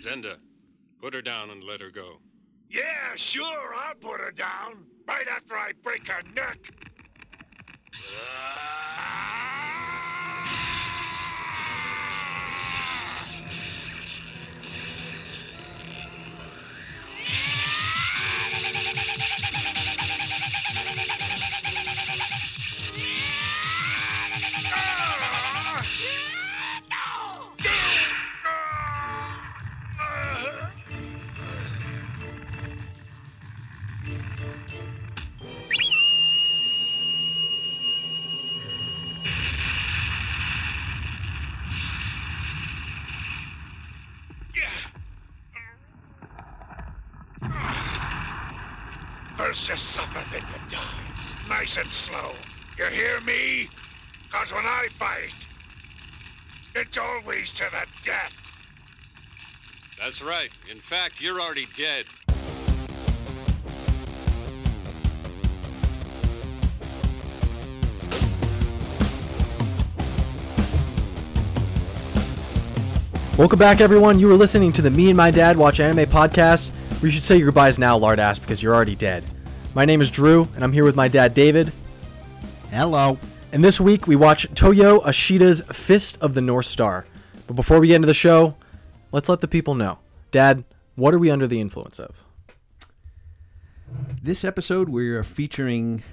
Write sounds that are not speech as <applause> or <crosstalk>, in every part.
Zenda, put her down and let her go. Yeah, sure, I'll put her down. Right after I break her neck. Slow. You hear me? Cause when I fight, it's always to the death. That's right. In fact, you're already dead. Welcome back, everyone. You were listening to the Me and My Dad Watch Anime podcast. We should say your goodbyes now, lardass, because you're already dead. My name is Drew, and I'm here with my dad, David. Hello. And this week we watch Toyo Ashida's Fist of the North Star. But before we get into the show, let's let the people know. Dad, what are we under the influence of? This episode we're featuring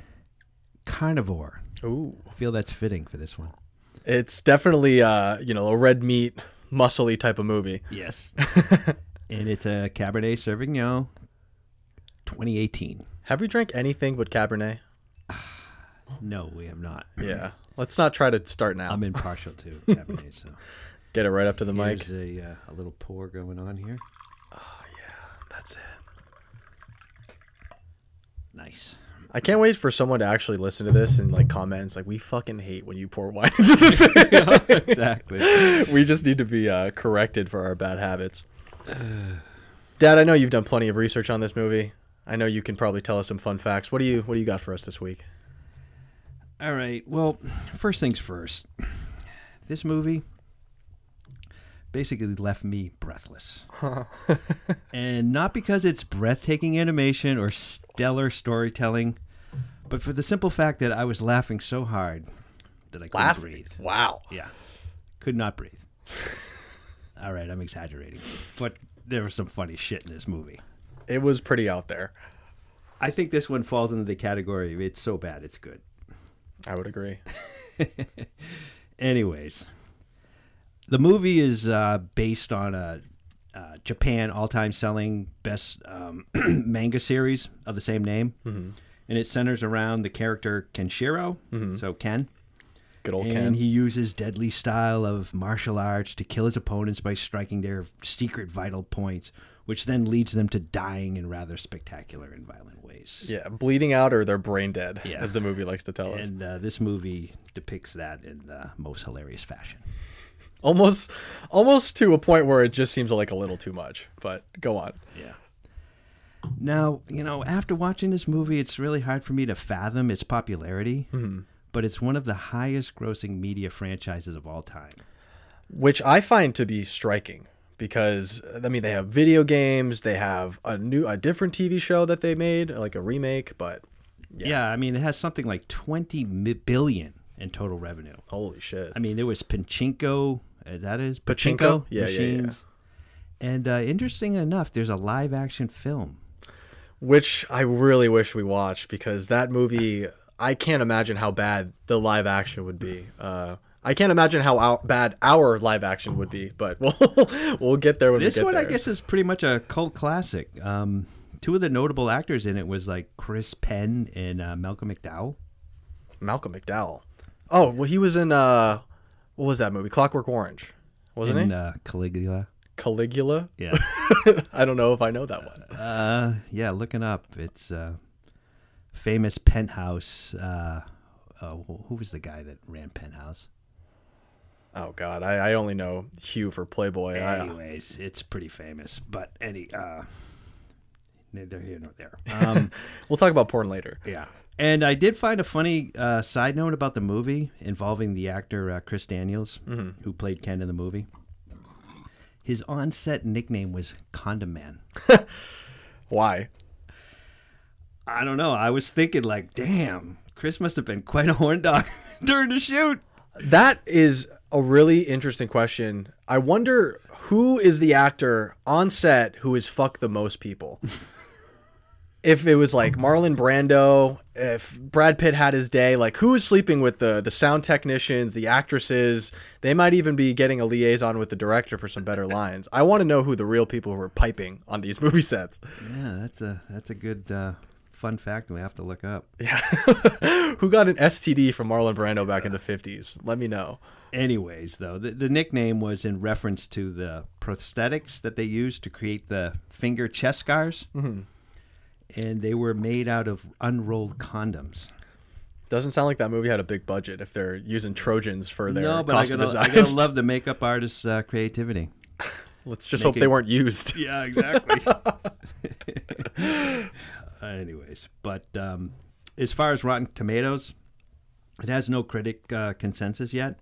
Carnivor. Ooh. I feel that's fitting for this one. It's definitely uh, you know, a red meat, muscly type of movie. Yes. <laughs> and it's a Cabernet Sauvignon 2018. Have we drank anything but Cabernet? No, we have not. Yeah. Let's not try to start now. I'm impartial to <laughs> Cabernet, so Get it right up to the mic. here's a, uh, a little pour going on here. That's it. Nice. I can't wait for someone to actually listen to this and like comments like we fucking hate when you pour wine into the <laughs> <laughs> thing. exactly. we just need to be uh, corrected for our bad habits. Dad, I know you've done plenty of research on this movie. I know you can probably tell us some fun facts. What do you What do you got for us this week? All right. Well, first things first. This movie basically left me breathless. <laughs> and not because it's breathtaking animation or stellar storytelling, but for the simple fact that I was laughing so hard that I couldn't breathe. Wow. Yeah. Could not breathe. All right, I'm exaggerating. But there was some funny shit in this movie. It was pretty out there. I think this one falls into the category of it's so bad it's good. I would agree. <laughs> Anyways, the movie is uh, based on a uh, Japan all-time selling best um, <clears throat> manga series of the same name, and it centers around the character Kenshiro. So Ken, Good old and Ken. he uses deadly style of martial arts to kill his opponents by striking their secret vital points, which then leads them to dying in rather spectacular and violent ways. yeah, bleeding out or they're brain dead, Yeah. as the movie likes to tell us. And uh, this movie depicts that in the most hilarious fashion. Almost, almost to a point where it just seems like a little too much. But go on. Yeah. Now, you know, after watching this movie, it's really hard for me to fathom its popularity, but it's one of the highest grossing media franchises of all time. which I find to be striking because I mean they have video games, they have a new a different TV show that they made, like a remake, but Yeah, I mean, it has something like 20 billion in total revenue. holy shit. I mean, there was Pachinko, uh, that is Pachinko? Yeah, yeah, yeah. And uh, interesting enough, there's a live action film. which I really wish we watched because that movie I can't imagine how bad the live action would be. Uh I can't imagine how our, bad our live action would be, but <laughs> we'll we'll get there when This we get one, there. I guess, is pretty much a cult classic. Um, two of the notable actors in it was like Chris Penn and uh, Malcolm McDowell. Malcolm McDowell. Oh, well he was in uh what was that movie? Clockwork Orange. Wasn't and, he? Uh, Caligula. Caligula? Yeah. <laughs> I don't know if I know that one. uh, yeah, looking up. It's uh, famous penthouse. Uh, uh, who was the guy that ran penthouse? Oh God, I, I only know Hugh for Playboy. I, Anyways, it's pretty famous. But any, uh, neither here nor there. <laughs> Um, we'll talk about porn later. yeah. And I did find a funny uh, side note about the movie involving the actor uh, Chris Daniels, who played Ken in the movie. his on-set nickname was Condom Man. <laughs> Why? I don't know. I was thinking like, damn, Chris must have been quite a horn dog <laughs> during the shoot. That is a really interesting question. I wonder who is the actor on set who has fucked the most people. <laughs> if it was like Marlon Brando, if Brad Pitt had his day, like who is sleeping with the the sound technicians, the actresses? They might even be getting a liaison with the director for some better <laughs> lines. I want to know who the real people who are piping on these <laughs> movie sets. Yeah, that's a that's a good uh, fun fact we have to look up. <laughs> Yeah. who got an STD from Marlon Brando back in the 50s? Let me know. Anyways, though, the, the nickname was in reference to the prosthetics that they used to create the finger chest scars. Mm-hmm. And they were made out of unrolled condoms. Doesn't sound like that movie had a big budget if they're using Trojans for their no, but I gotta, design. I gotta love the makeup artist's uh, creativity. <laughs> Let's just Make hope it- they weren't used. Yeah, exactly. <laughs> Anyways, but um, as far as Rotten Tomatoes, it has no critic uh, consensus yet.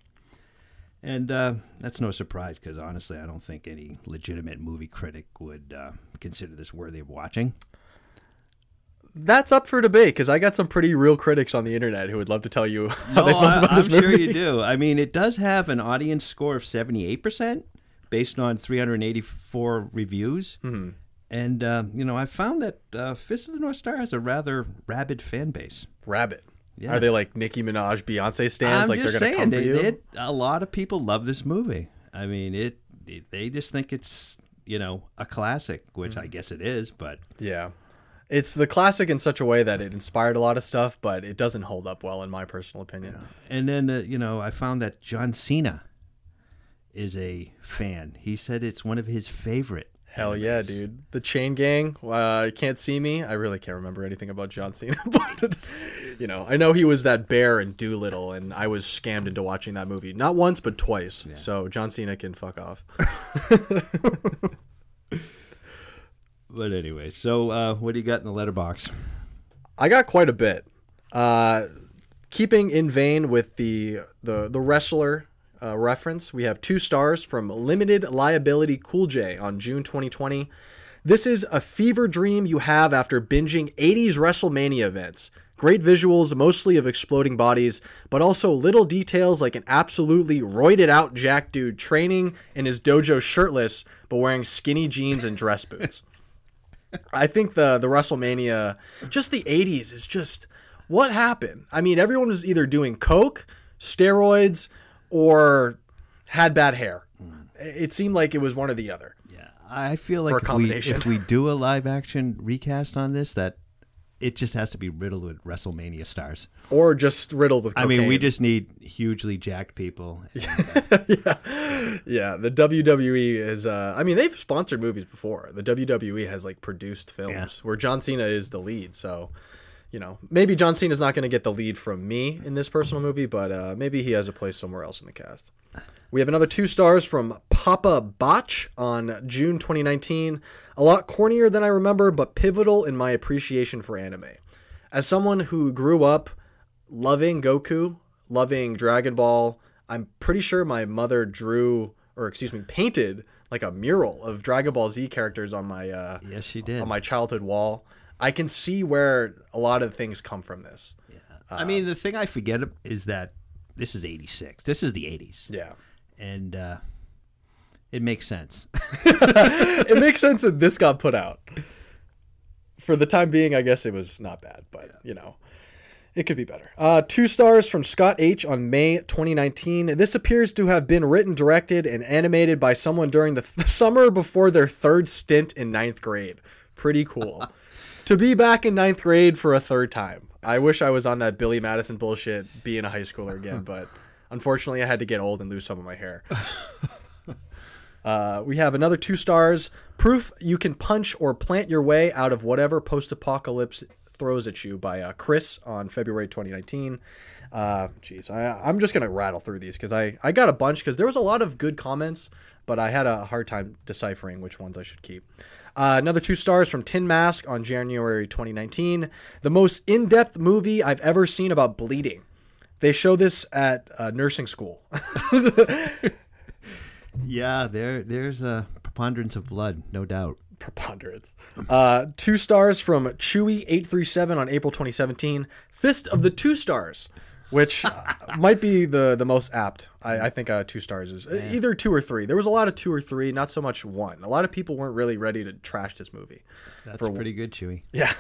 And uh, that's no surprise because honestly, I don't think any legitimate movie critic would uh, consider this worthy of watching. That's up for debate because I got some pretty real critics on the internet who would love to tell you <laughs> how they No, felt I, about I'm this movie. sure you do. I mean, it does have an audience score of 78% based on 384 reviews. Mm-hmm. And, uh, you know, I found that uh, Fist of the North Star has a rather rabid fan base. Rabbit. Yeah. Are they like Nicki Minaj, Beyonce stands? I'm like they're gonna saying, come for they, you? they- a lot of people love this movie. I mean, it, it they just think it's, you know, a classic, which Mm-hmm. I guess it is, but Yeah. It's the classic in such a way that it inspired a lot of stuff, but it doesn't hold up well in my personal opinion. And then, uh, you know, I found that John Cena is a fan. He said it's one of his favorite. Hell yeah, dude. The Chain Gang, uh, Can't See Me. I really can't remember anything about John Cena, <laughs> but, you know, I know he was that bear in Dolittle, and I was scammed into watching that movie. Not once, but twice. So John Cena can fuck off. <laughs> But anyway, so uh, what do you got in the Letterboxd? I got quite a bit. Uh, keeping in vein with the the the wrestler uh, reference, we have two stars from Limited Liability Cool J on June 2020. This is a fever dream you have after binging 80s WrestleMania events. Great visuals, mostly of exploding bodies, but also little details like an absolutely roided out Jack dude training in his dojo shirtless, but wearing skinny jeans and dress boots. <laughs> I think the the WrestleMania, just the '80s, is just what happened. I mean, everyone was either doing coke, steroids, or had bad hair. It seemed like it was one or the other. Yeah, I feel like if we, if we do a live action recast on this, that it just has to be riddled with WrestleMania stars. Or just riddled with I mean, we just need hugely jacked people. <laughs> yeah, Yeah. the WWE is. Uh, I mean, they've sponsored movies before. The WWE has like produced films Yeah. where John Cena is the lead. So, you know, maybe John Cena's not going to get the lead from me in this personal movie, but uh, maybe he has a place somewhere else in the cast. We have another two stars from Papa Botch on June 2019. A lot cornier than I remember, but pivotal in my appreciation for anime. As someone who grew up loving Goku, loving Dragon Ball, I'm pretty sure my mother drew, or excuse me, painted like a mural of Dragon Ball Z characters on my uh, Yes, she did. on my childhood wall. I can see where a lot of things come from this. I mean, the thing I forget is that this is '86. This is the '80s, Yeah. and uh, it makes sense. <laughs> it makes sense that this got put out. For the time being, I guess it was not bad, but you know, it could be better. Uh, two stars from Scott H on May 2019. This appears to have been written, directed, and animated by someone during the th- <laughs> summer before their third stint in ninth grade. Pretty cool. To be back in ninth grade for a third time. I wish I was on that Billy Madison bullshit being a high schooler again, <laughs> but unfortunately, I had to get old and lose some of my hair. <laughs> Uh, we have another two stars. Proof you can punch or plant your way out of whatever post apocalypse throws at you by uh, Chris on February 2019. Uh, Jeez, I, I'm just going to rattle through these because I, I got a bunch because there was a lot of good comments, but I had a hard time deciphering which ones I should keep. Uh, another two stars from Tin Mask on January 2019. The most in depth movie I've ever seen about bleeding. They show this at uh, nursing school. <laughs> Yeah, there there's a preponderance of blood, no doubt. preponderance. Uh, two stars from Chewy837 on April 2017. Fist of the Two Stars, which uh, might be the, the most apt. I, I think uh, two stars is either two or three. There was a lot of two or three, not so much one. A lot of people weren't really ready to trash this movie. That's For- pretty good, Chewy. Yeah.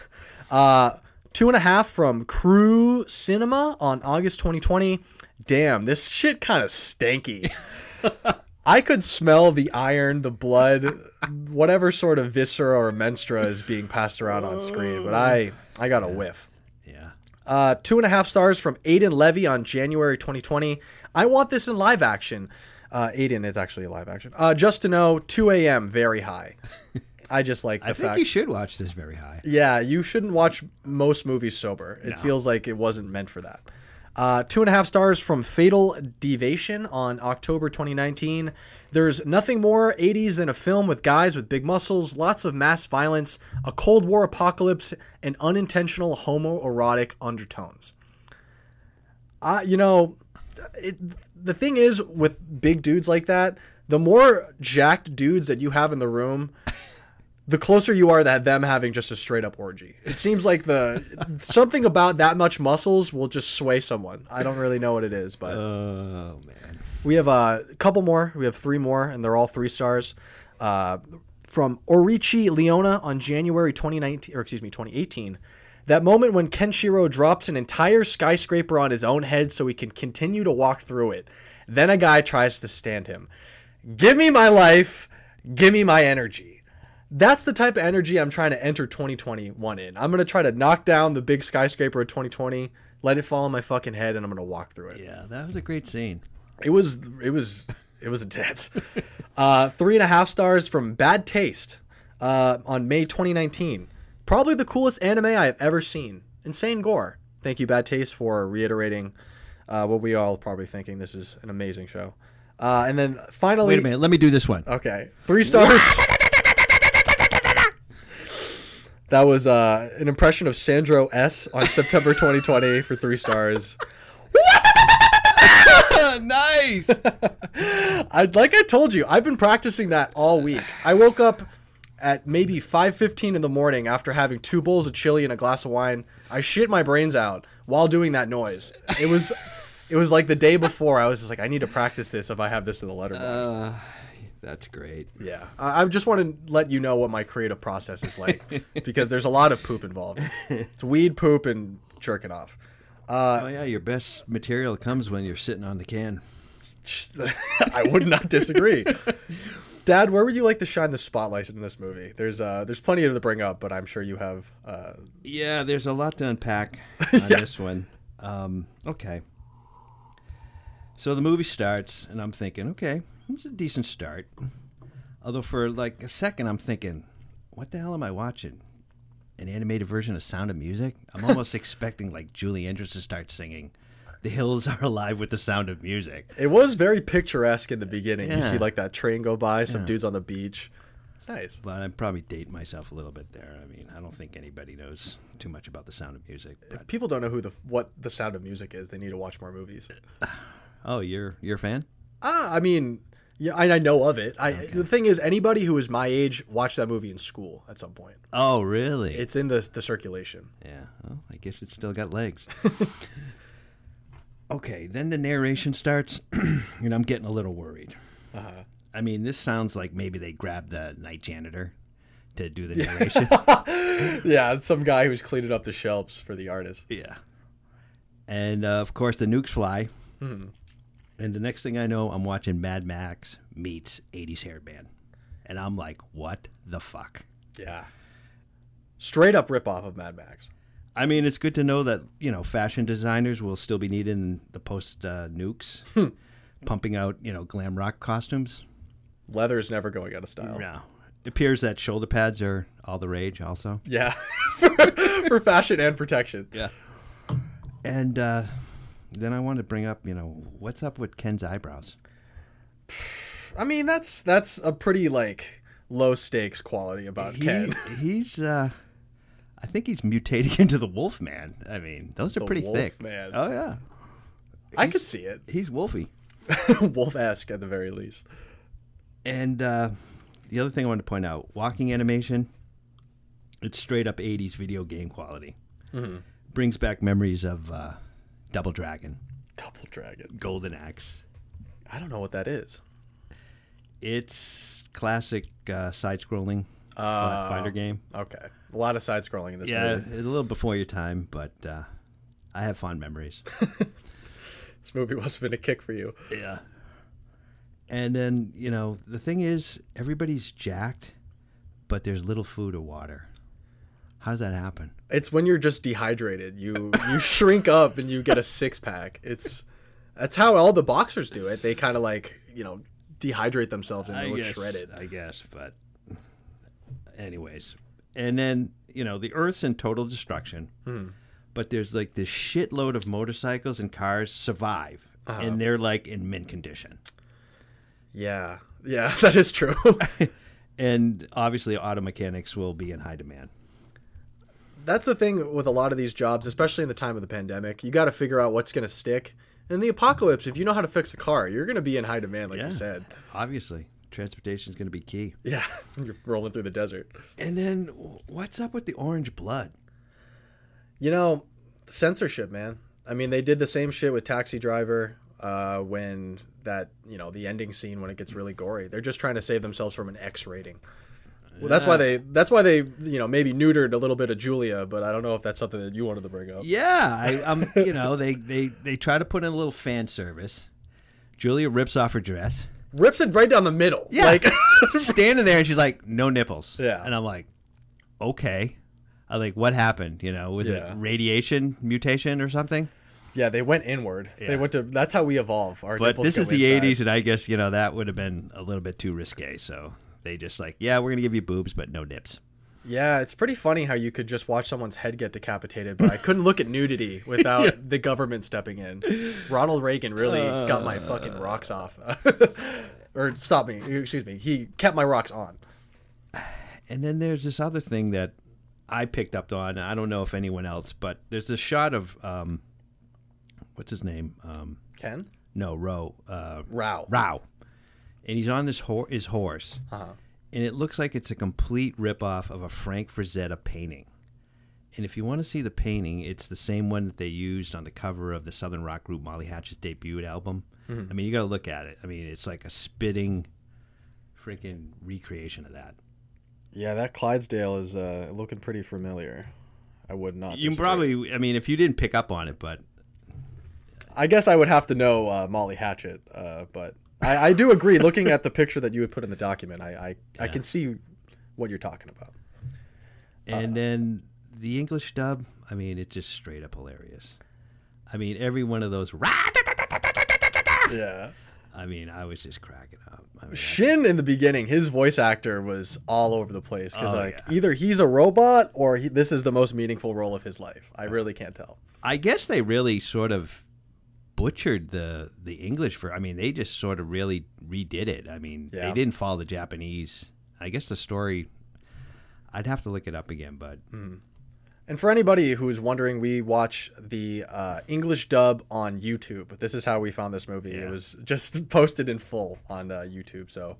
Uh, two and a half from Crew Cinema on August 2020. Damn, this shit kind of stanky. <laughs> I could smell the iron, the blood, whatever sort of viscera or menstrua is being passed around on screen, but I I got a whiff. Uh, two and a half stars from Aiden Levy on January 2020. I want this in live action. Uh, Aiden is actually a live action. Uh, just to know, 2 a.m. very high. I just like <laughs> the I think fact. you should watch this very high. Yeah, you shouldn't watch most movies sober. It feels like it wasn't meant for that. Uh, two and a half stars from Fatal Deviation on October 2019. There's nothing more 80s than a film with guys with big muscles, lots of mass violence, a Cold War apocalypse, and unintentional homoerotic undertones. Uh, you know, it, the thing is with big dudes like that, the more jacked dudes that you have in the room, the closer you are to them having just a straight up orgy. It seems like the something about that much muscles will just sway someone. I don't really know what it is, but Oh man. we have a couple more. We have three more, and they're all three stars. Uh, from Orichi Leona on January 2019, or excuse me, 2018. That moment when Kenshiro drops an entire skyscraper on his own head so he can continue to walk through it. Then a guy tries to stand him. Give me my life. Give me my energy. That's the type of energy I'm trying to enter 2021 in. I'm going to try to knock down the big skyscraper of 2020, let it fall on my fucking head, and I'm going to walk through it. Yeah, that was a great scene. It was it was it was intense. <laughs> uh, three and a half stars from Bad Taste uh, on May 2019. Probably the coolest anime I have ever seen. Insane gore. Thank you, Bad Taste, for reiterating uh, what we all probably thinking. This is an amazing show. Uh, and then finally, Wait a minute, let me do this one. Okay, three stars. <laughs> that was uh, an impression of Sandro S on September 2020 for three stars. <laughs> nice. <laughs> I like I told you, I've been practicing that all week. I woke up at maybe 5:15 in the morning after having two bowls of chili and a glass of wine. I shit my brains out while doing that noise. It was it was like the day before. I was just like I need to practice this if I have this in the Letterboxd. Uh, that's great. yeah. I, I just want to let you know what my creative process is like <laughs> because there's a lot of poop involved. It's weed, poop and jerking off. oh yeah, your best material comes when you're sitting on the can. <laughs> I would not disagree. <laughs> Dad, where would you like to shine the spotlight in this movie? There's uh, there's plenty to bring up, but I'm sure you have. Uh, Yeah, there's a lot to unpack on this one. Um, okay. So the movie starts, and I'm thinking, okay, it's a decent start. Although for like a second, I'm thinking, what the hell am I watching? An animated version of Sound of Music? I'm <laughs> almost expecting like Julie Andrews to start singing. The hills are alive with the sound of music. it was very picturesque in the beginning. You see like that train go by, some Yeah. dudes on the beach. It's nice. But I'm probably dating myself a little bit there. I mean, I don't think anybody knows too much about the sound of music. But, If people don't know who the what the Sound of Music is, they need to watch more movies. <sighs> oh, you're you're a fan? Ah, I mean, yeah, I, I know of it. I the thing is, anybody who is my age watched that movie in school at some point. Oh, really? It's in the the circulation. Yeah, well, I guess it's still got legs. <laughs> okay, then the narration starts, <clears throat> and I'm getting a little worried. Uh-huh. I mean, this sounds like maybe they grabbed the night janitor to do the <laughs> narration. <laughs> Yeah, some guy who's cleaning up the shelves for the artist. yeah. And uh, of course, the nukes fly. Hmm. And the next thing I know, I'm watching Mad Max meets 80s hair band. And I'm like, what the fuck? Yeah, straight up rip off of Mad Max. I mean, it's good to know that you know fashion designers will still be needed in the post uh, nukes, pumping out you know glam rock costumes. Leather is never going out of style. No, it appears that shoulder pads are all the rage, also. Yeah, <laughs> for, for fashion and protection. Yeah. And uh, then I wanted to bring up, you know, what's up with Ken's eyebrows? I mean, that's that's a pretty like low stakes quality about He, Ken. <laughs> he's, uh, I think he's mutating <laughs> into the Wolf Man. I mean, those are The pretty thick. Man. Oh yeah, I could see it. he's wolfy. <laughs> Wolf esque at the very least. And uh, the other thing I wanted to point out walking animation, it's straight up 80s video game quality. Brings back memories of uh, Double Dragon, Double Dragon. Golden Axe. I don't know what that is. It's classic uh, side scrolling Uh, fighter game. Okay. A lot of side scrolling in this Yeah, movie. it's a little before your time, but uh, I have fond memories. <laughs> This movie must have been a kick for you. Yeah. And then, you know, the thing is, everybody's jacked, but there's little food or water. How does that happen? It's when you're just dehydrated. You you <laughs> shrink up and you get a six pack. It's that's how all the boxers do it. They kind of like you know dehydrate themselves and they look shredded. I guess, but anyways. And then, you know, the Earth's in total destruction, Hmm. but there's like this shitload of motorcycles and cars survive, Uh-huh. and they're like in mint condition. Yeah, yeah, <laughs> that is true. <laughs> And obviously, auto mechanics will be in high demand. That's the thing with a lot of these jobs, especially in the time of the pandemic. You got to figure out what's going to stick. In the apocalypse, if you know how to fix a car, you're going to be in high demand, like Yeah. you said. Obviously, transportation is going to be key. Yeah, <laughs> you're rolling through the desert. And then, what's up with the orange blood? You know, censorship, man. I mean, they did the same shit with Taxi Driver uh, when that, you know, the ending scene when it gets really gory. They're just trying to save themselves from an X rating. Well, that's why they that's why they you know maybe neutered a little bit of Julia, but I don't know if that's something that you wanted to bring up. Yeah, I, um, <laughs> you know, they, they they try to put in a little fan service. Julia rips off her dress, Rips it right down the middle. Yeah. like <laughs> standing there, and she's like, "No nipples." Yeah. and I'm like, "Okay." I like, what happened? You know, was Yeah. it radiation mutation or something? yeah, they went inward. Yeah. They went to. That's how we evolve. Our But nipples this is the inside. '80s, and I guess you know that would have been a little bit too risque. So they just like, yeah, we're gonna give you boobs, but no nips. Yeah, it's pretty funny how you could just watch someone's head get decapitated, but I couldn't look at nudity <laughs> without the government stepping in. Ronald Reagan really got my fucking rocks off. <laughs> or stop me, excuse me. He kept my rocks on. And then there's this other thing that I picked up on. I don't know if anyone else, but there's this shot of um, what's his name? Um, Ken? no, Ro. Uh, Rao. Rao. And he's on this ho- his horse, Uh-huh. And it looks like it's a complete ripoff of a Frank Frazetta painting. And if you want to see the painting, it's the same one that they used on the cover of the Southern rock group Molly Hatchet's debut album. I mean, you got to look at it. I mean, it's like a spitting, freaking recreation of that. Yeah, that Clydesdale is uh, looking pretty familiar. I would not. You disagree. probably, I mean, if you didn't pick up on it, but I guess I would have to know uh, Molly Hatchet, uh, but I, I do agree. looking at the picture that you would put in the document, I I, I can see what you're talking about. and uh, then the English dub, I mean, it's just straight up hilarious. I mean, every one of those, <laughs> Yeah. I mean, I was just cracking up. I mean, Shin in the beginning, his voice actor was all over the place because Oh, like yeah. either he's a robot or he, this is the most meaningful role of his life. I really can't tell. I guess they really sort of butchered the the English for. I mean, they just sort of really redid it. I mean, Yeah. they didn't follow the Japanese. I guess the story. I'd have to look it up again, but And for anybody who's wondering, we watch the uh, English dub on YouTube. This is how we found this movie. It was just <laughs> posted in full on uh, YouTube. So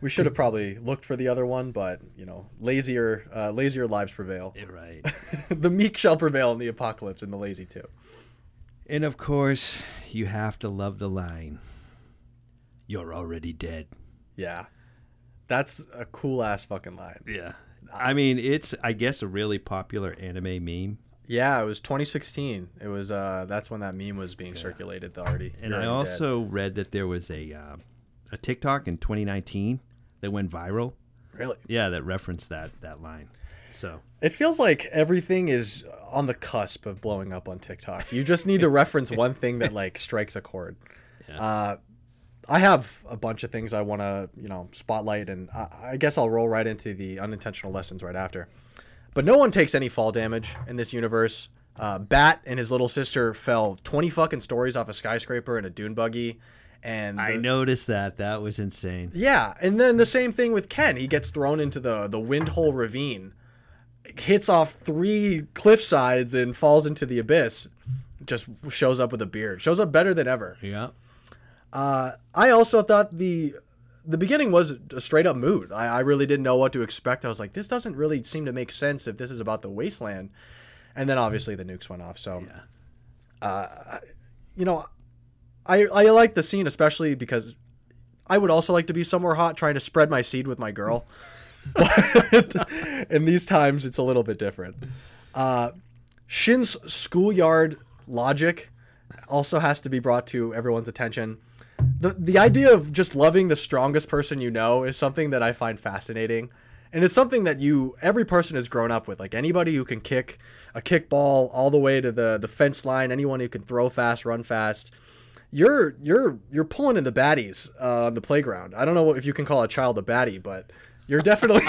we should have probably looked for the other one, but you know, lazier uh, lazier lives prevail. yeah, right. <laughs> the meek shall prevail in the apocalypse, and the lazy too. And of course, you have to love the line. You're already dead. Yeah, that's a cool ass fucking line. Yeah. I mean, it's I guess a really popular anime meme. Yeah, it was 2016. It was uh, that's when that meme was being circulated already. And I already dead. also read that there was a uh, a TikTok in 2019 that went viral. really. Yeah, that referenced that that line. So It feels like everything is on the cusp of blowing up on TikTok. You just need to <laughs> reference one thing that like strikes a chord. Uh, I have a bunch of things I want to, you know, spotlight, and I, I guess I'll roll right into the unintentional lessons right after. But no one takes any fall damage in this universe. Uh, Bat and his little sister fell twenty fucking stories off a skyscraper in a dune buggy, and I noticed that. That was insane. yeah, and then the same thing with Ken. He gets thrown into the the windhole ravine, hits off three cliff sides, and falls into the abyss. Just shows up with a beard. Shows up better than ever. Yeah. Uh, I also thought the the beginning was a straight up mood. I, I really didn't know what to expect. I was like, this doesn't really seem to make sense if this is about the wasteland. And then obviously the nukes went off. So, uh, you know, I I like the scene especially because I would also like to be somewhere hot trying to spread my seed with my girl. But <laughs> in these times, it's a little bit different. Uh, Shin's schoolyard logic also has to be brought to everyone's attention. The the idea of just loving the strongest person you know is something that I find fascinating. And it's something that you every person has grown up with. Like anybody who can kick a kickball all the way to the, the fence line, anyone who can throw fast, run fast. You're you're you're pulling in the baddies uh, on the playground. I don't know if you can call a child a baddie, but you're definitely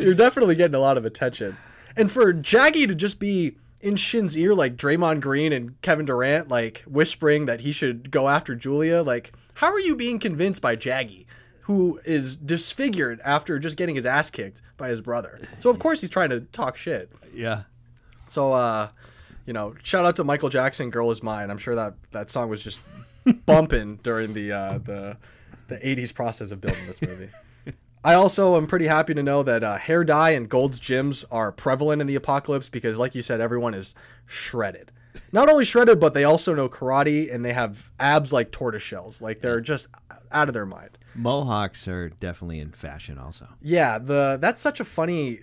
<laughs> you're definitely getting a lot of attention. And for Jaggy to just be in Shin's ear like Draymond Green and Kevin Durant, like whispering that he should go after Julia, like how are you being convinced by Jaggy, who is disfigured after just getting his ass kicked by his brother? So of course he's trying to talk shit. Yeah. So uh, you know, shout out to Michael Jackson, "Girl Is Mine." I'm sure that that song was just <laughs> bumping during the uh, the the '80s process of building this movie. <laughs> I also am pretty happy to know that uh, hair dye and Gold's gyms are prevalent in the apocalypse because, like you said, everyone is shredded. Not only shredded, but they also know karate and they have abs like tortoise shells. Like they're just out of their mind. Mohawks are definitely in fashion also. Yeah, the that's such a funny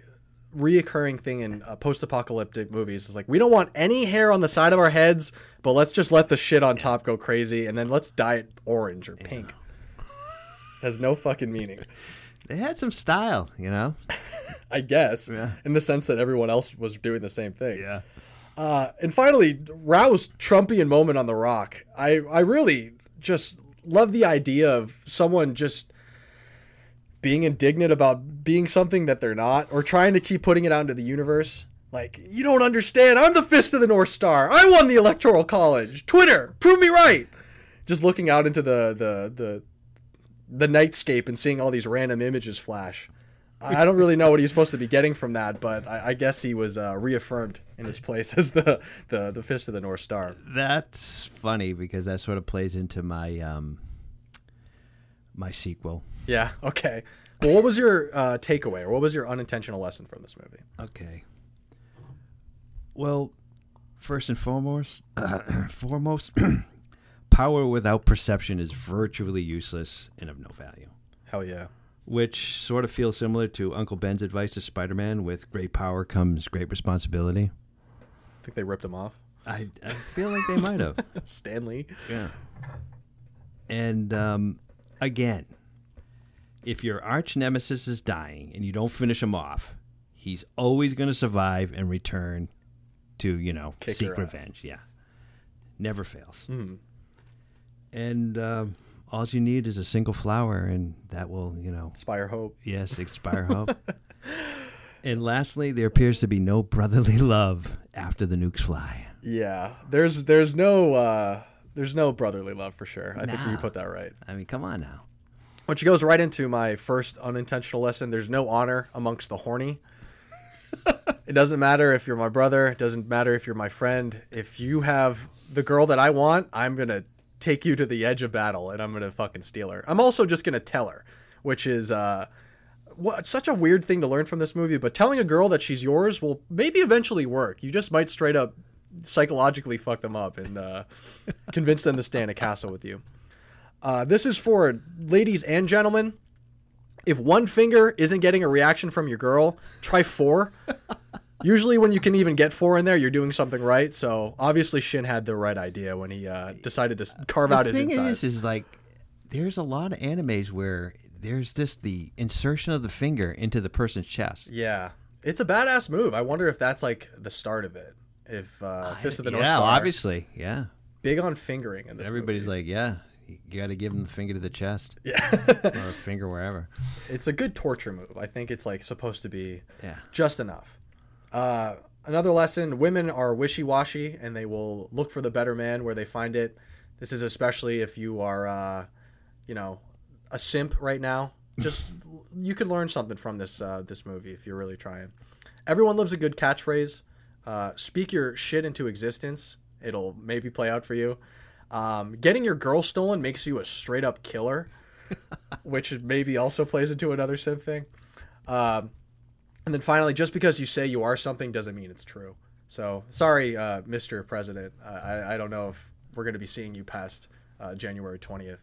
reoccurring thing in uh, post-apocalyptic movies. It's like we don't want any hair on the side of our heads, but let's just let the shit on top go crazy, and then let's dye it orange or pink. Has no fucking meaning. <laughs> They had some style, you know. <laughs> I guess, Yeah. in the sense that everyone else was doing the same thing. Uh, and finally, Rao's Trumpian moment on the rock. I, I really just love the idea of someone just being indignant about being something that they're not or trying to keep putting it out into the universe. Like, you don't understand. I'm the fist of the North Star. I won the Electoral College. Twitter, prove me right. Just looking out into the the the the nightscape and seeing all these random images flash. I don't really know what he's supposed to be getting from that, but I, I guess he was uh, reaffirmed in his place <laughs> as the, the the fist of the North Star. That's funny because that sort of plays into my um my sequel. Yeah. Okay. Well, what was your uh, takeaway, or what was your unintentional lesson from this movie? Okay. Well, first and foremost, <clears throat> foremost, <clears throat> power without perception is virtually useless and of no value. Hell yeah. Which sort of feels similar to Uncle Ben's advice to Spider-Man: "With great power comes great responsibility." I think they ripped him off. I, I feel like they might have. <laughs> Stanley. Yeah. And um, again, if your arch nemesis is dying and you don't finish him off, he's always going to survive and return to, you know, Kick seek revenge. Yeah. Never fails. Hmm. And um, all you need is a single flower, and that will, you know, Inspire hope. yes, inspire hope. <laughs> and lastly, there appears to be no brotherly love after the nukes fly. Yeah. There's there's no uh, there's no brotherly love for sure. I think you put that right. I mean, come on now. Which goes right into my first unintentional lesson. There's no honor amongst the horny. it doesn't matter if you're my brother. It doesn't matter if you're my friend. If you have the girl that I want, I'm going to take you to the edge of battle and I'm going to fucking steal her. I'm also just going to tell her, which is uh, what, such a weird thing to learn from this movie. But telling a girl that she's yours will maybe eventually work. You just might straight up psychologically fuck them up and uh, <laughs> convince them to stay in a castle with you. Uh, this is for ladies and gentlemen. If one finger isn't getting a reaction from your girl, try four. <laughs> Usually, when you can even get four in there, you're doing something right. So obviously, Shin had the right idea when he uh, decided to carve out the his thing insides. is, is like there's a lot of animes where there's just the insertion of the finger into the person's chest. yeah, it's a badass move. I wonder if that's like the start of it. If uh, Fist of the North yeah, Star, obviously, yeah. big on fingering in this. Everybody's movie. like, yeah, you got to give him the finger to the chest yeah, or a finger wherever. <laughs> it's a good torture move. I think it's like supposed to be Yeah, just enough. Uh, another lesson women are wishy washy and they will look for the better man where they find it. This is especially if you are, uh, you know, a simp right now. <laughs> Just you could learn something from this uh, this movie if you're really trying. Everyone loves a good catchphrase. Uh, speak your shit into existence. It'll maybe play out for you. Um, getting your girl stolen makes you a straight up killer. <laughs> which maybe also plays into another sim thing. Um, and then finally, just because you say you are something doesn't mean it's true. So sorry, uh, Mr. President. I, I don't know if we're going to be seeing you past uh, January 20th.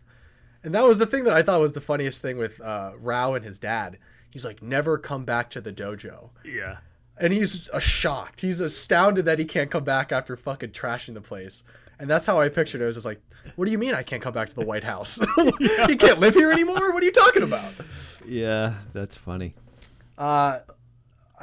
And that was the thing that I thought was the funniest thing with uh, Rao and his dad. He's like, never come back to the dojo. Yeah. And he's uh, shocked. He's astounded that he can't come back after fucking trashing the place. And that's how I pictured it. I was just like, what do you mean I can't come back to the White House? <laughs> you can't live here anymore? What are you talking about? Yeah, that's funny. Uh,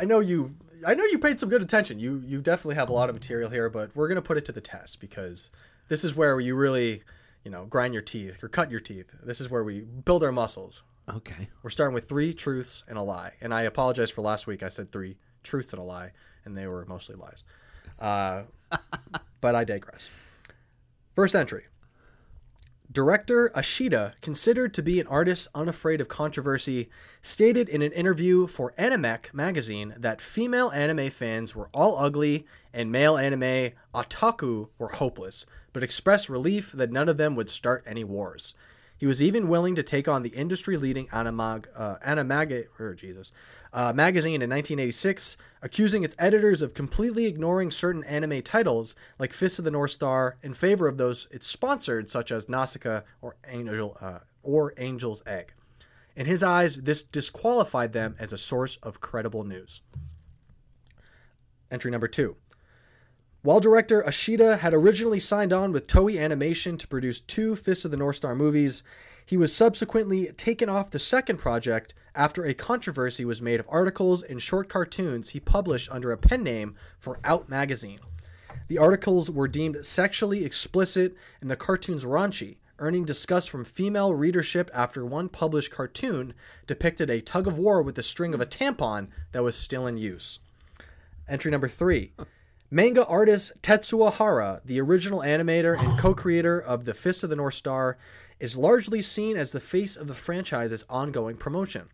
I know you. I know you paid some good attention. You you definitely have a lot of material here, but we're gonna put it to the test because this is where you really, you know, grind your teeth or cut your teeth. This is where we build our muscles. Okay. We're starting with three truths and a lie. And I apologize for last week. I said three truths and a lie, and they were mostly lies. Uh, <laughs> but I digress. First entry. Director Ashida, considered to be an artist unafraid of controversy, stated in an interview for Animage magazine that female anime fans were all ugly and male anime otaku were hopeless, but expressed relief that none of them would start any wars. He was even willing to take on the industry-leading Animage, uh, Animage, or Jesus, uh, magazine in 1986, accusing its editors of completely ignoring certain anime titles like Fist of the North Star in favor of those it sponsored, such as Nausicaa or Angel uh, or Angel's Egg. In his eyes, this disqualified them as a source of credible news. Entry number two. While director Ashida had originally signed on with Toei Animation to produce two Fist of the North Star movies, he was subsequently taken off the second project after a controversy was made of articles and short cartoons he published under a pen name for Out magazine. The articles were deemed sexually explicit and the cartoons raunchy, earning disgust from female readership after one published cartoon depicted a tug of war with the string of a tampon that was still in use. Entry number three. Manga artist Tetsuo Hara, the original animator and co creator of The Fist of the North Star, is largely seen as the face of the franchise's ongoing promotion.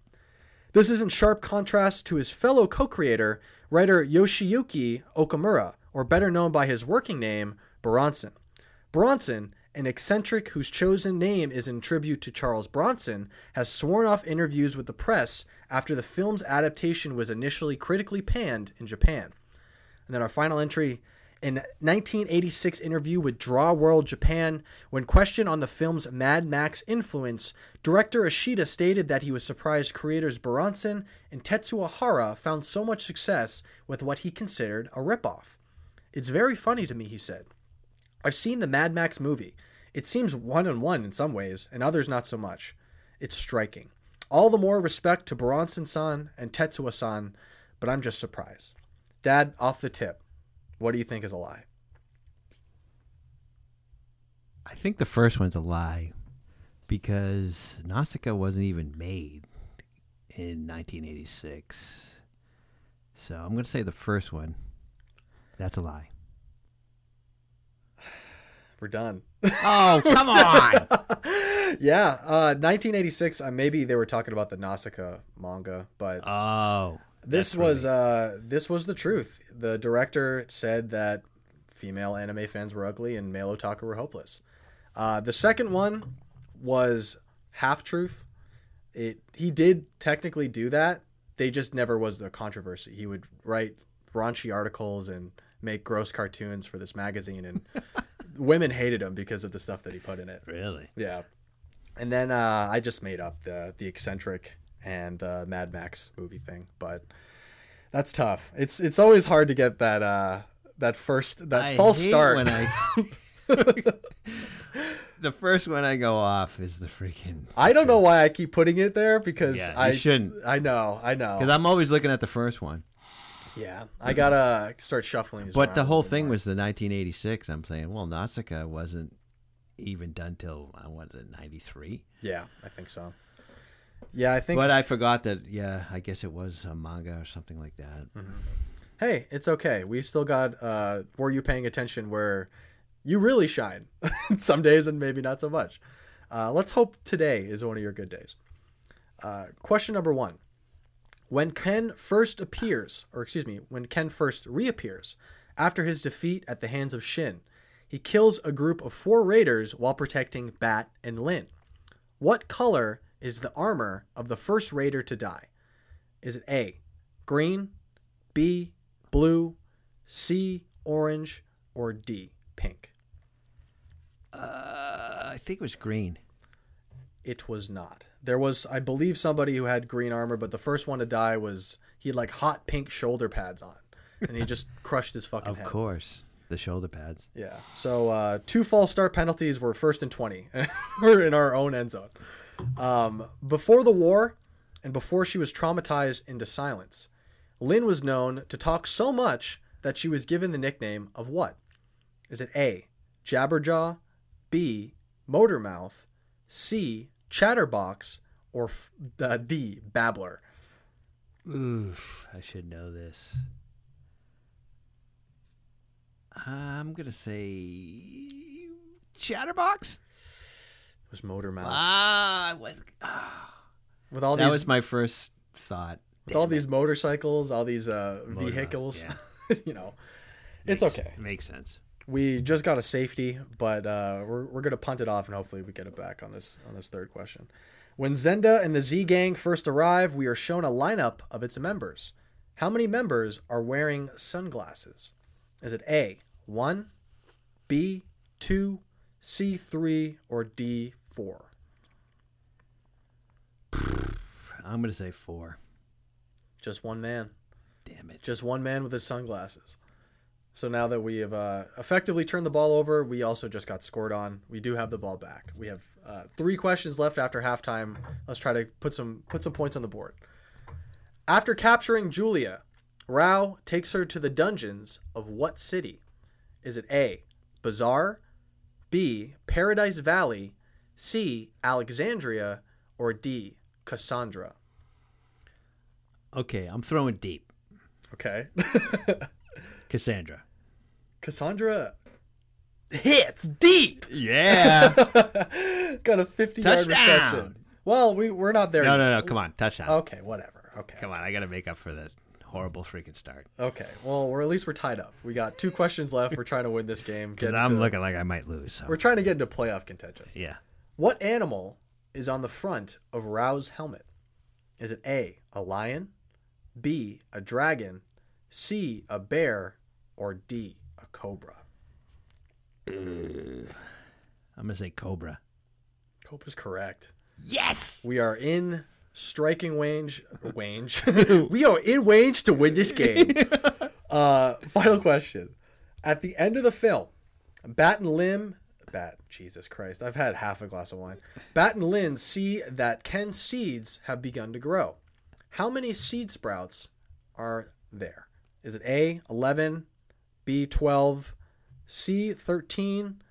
This is in sharp contrast to his fellow co creator, writer Yoshiyuki Okamura, or better known by his working name, Bronson. Bronson, an eccentric whose chosen name is in tribute to Charles Bronson, has sworn off interviews with the press after the film's adaptation was initially critically panned in Japan. And then our final entry in 1986 interview with Draw World Japan, when questioned on the film's Mad Max influence, director Ashida stated that he was surprised creators Buronson and Tetsuo Hara found so much success with what he considered a ripoff. It's very funny to me, he said. I've seen the Mad Max movie. It seems one on one in some ways, and others not so much. It's striking. All the more respect to Buronson san and Tetsuo san, but I'm just surprised. Dad, off the tip. What do you think is a lie? I think the first one's a lie because Nausicaa wasn't even made in 1986. So I'm going to say the first one. That's a lie. <sighs> We're done. Oh, <laughs> come on. <laughs> yeah, uh, 1986. Uh, maybe they were talking about the Nausicaa manga, but Oh. This was uh, this was the truth. The director said that female anime fans were ugly and male otaku were hopeless. Uh, the second one was half truth. It he did technically do that. They just never was a controversy. He would write raunchy articles and make gross cartoons for this magazine, and <laughs> women hated him because of the stuff that he put in it. Really? Yeah. And then uh, I just made up the the eccentric and the Mad Max movie thing, but that's tough. It's it's always hard to get that uh, that first that I false start. When I, <laughs> the first one I go off is the freaking. I don't know why I keep putting it there because Yeah, I shouldn't. I know, I know. Because I'm always looking at the first one. yeah, I gotta start shuffling. But the whole thing more. was the 1986. I'm saying, well, Nausicaa wasn't even done till I was it, 93? yeah, I think so. Yeah, I think. But I forgot that. Yeah, I guess it was a manga or something like that. hey, it's okay. We still got. uh Were you paying attention? Where you really shine <laughs> some days and maybe not so much. Uh, let's hope today is one of your good days. Uh, question number one. When Ken first appears, or excuse me, when Ken first reappears after his defeat at the hands of Shin, he kills a group of four raiders while protecting Bat and Lin. What color is the armor of the first raider to die? Is it A, green, B, blue, C, orange, or D, pink? Uh, I think it was green. It was not. There was, I believe, somebody who had green armor, but the first one to die was he had like hot pink shoulder pads on, and he just <laughs> crushed his fucking Of head. course, the shoulder pads. Yeah. So uh, two false start penalties were first and twenty. <laughs> we're in our own end zone. Um, before the war, and before she was traumatized into silence, Lin was known to talk so much that she was given the nickname of what? Is it A. Jabberjaw, B. Motormouth, C. Chatterbox, or f- uh, D. Babbler? Oof, I should know this. I'm gonna say Chatterbox. It was Motormouth. Ah, I was. ah. with all that these, was my first thought. with all these motorcycles, all these uh, Motormouth, vehicles, yeah. <laughs> you know, it's Makes- okay. Makes sense. We just got a safety, but uh, we're, we're gonna punt it off and hopefully we get it back on this on this third question. When Zenda and the Z Gang first arrive, we are shown a lineup of its members. How many members are wearing sunglasses? Is it A one, B two, C three, or D four? <sighs> I'm gonna say four. Just one man. Damn it. Just one man with his sunglasses. So now that we have uh, effectively turned the ball over, we also just got scored on. We do have the ball back. We have uh, three questions left after halftime. Let's try to put some put some points on the board. After capturing Julia, Rao takes her to the dungeons of what city? Is it A. Bazaar, B. Paradise Valley, C. Alexandria, or D. Cassandra? Okay, I'm throwing deep. Okay. <laughs> Cassandra. Cassandra hits deep. Yeah. <laughs> Got a 50 yard reception. Well, we, we're not there no, no, no. Come on, touchdown. Okay, whatever. Okay. Come on, I gotta make up for the horrible freaking start. Okay. Well, we're at least we're tied up. We got two questions left. We're trying to win this game. <laughs> Get Because I'm looking like I might lose. So. We're trying to get into playoff contention. Yeah. What animal is on the front of Rao's helmet? Is it A, a lion, B, a dragon, C, a bear, or D, a cobra? I'm gonna say Cobra. Cobra's correct. Yes. We are in striking range. Range. <laughs> <laughs> we are in range to win this game. <laughs> Uh, final question. At the end of the film, Bat and Lin, Bat, Jesus Christ, I've had half a glass of wine. Bat and Lin see that Ken's seeds have begun to grow. How many seed sprouts are there? Is it A, 11, B, 12, C, 13,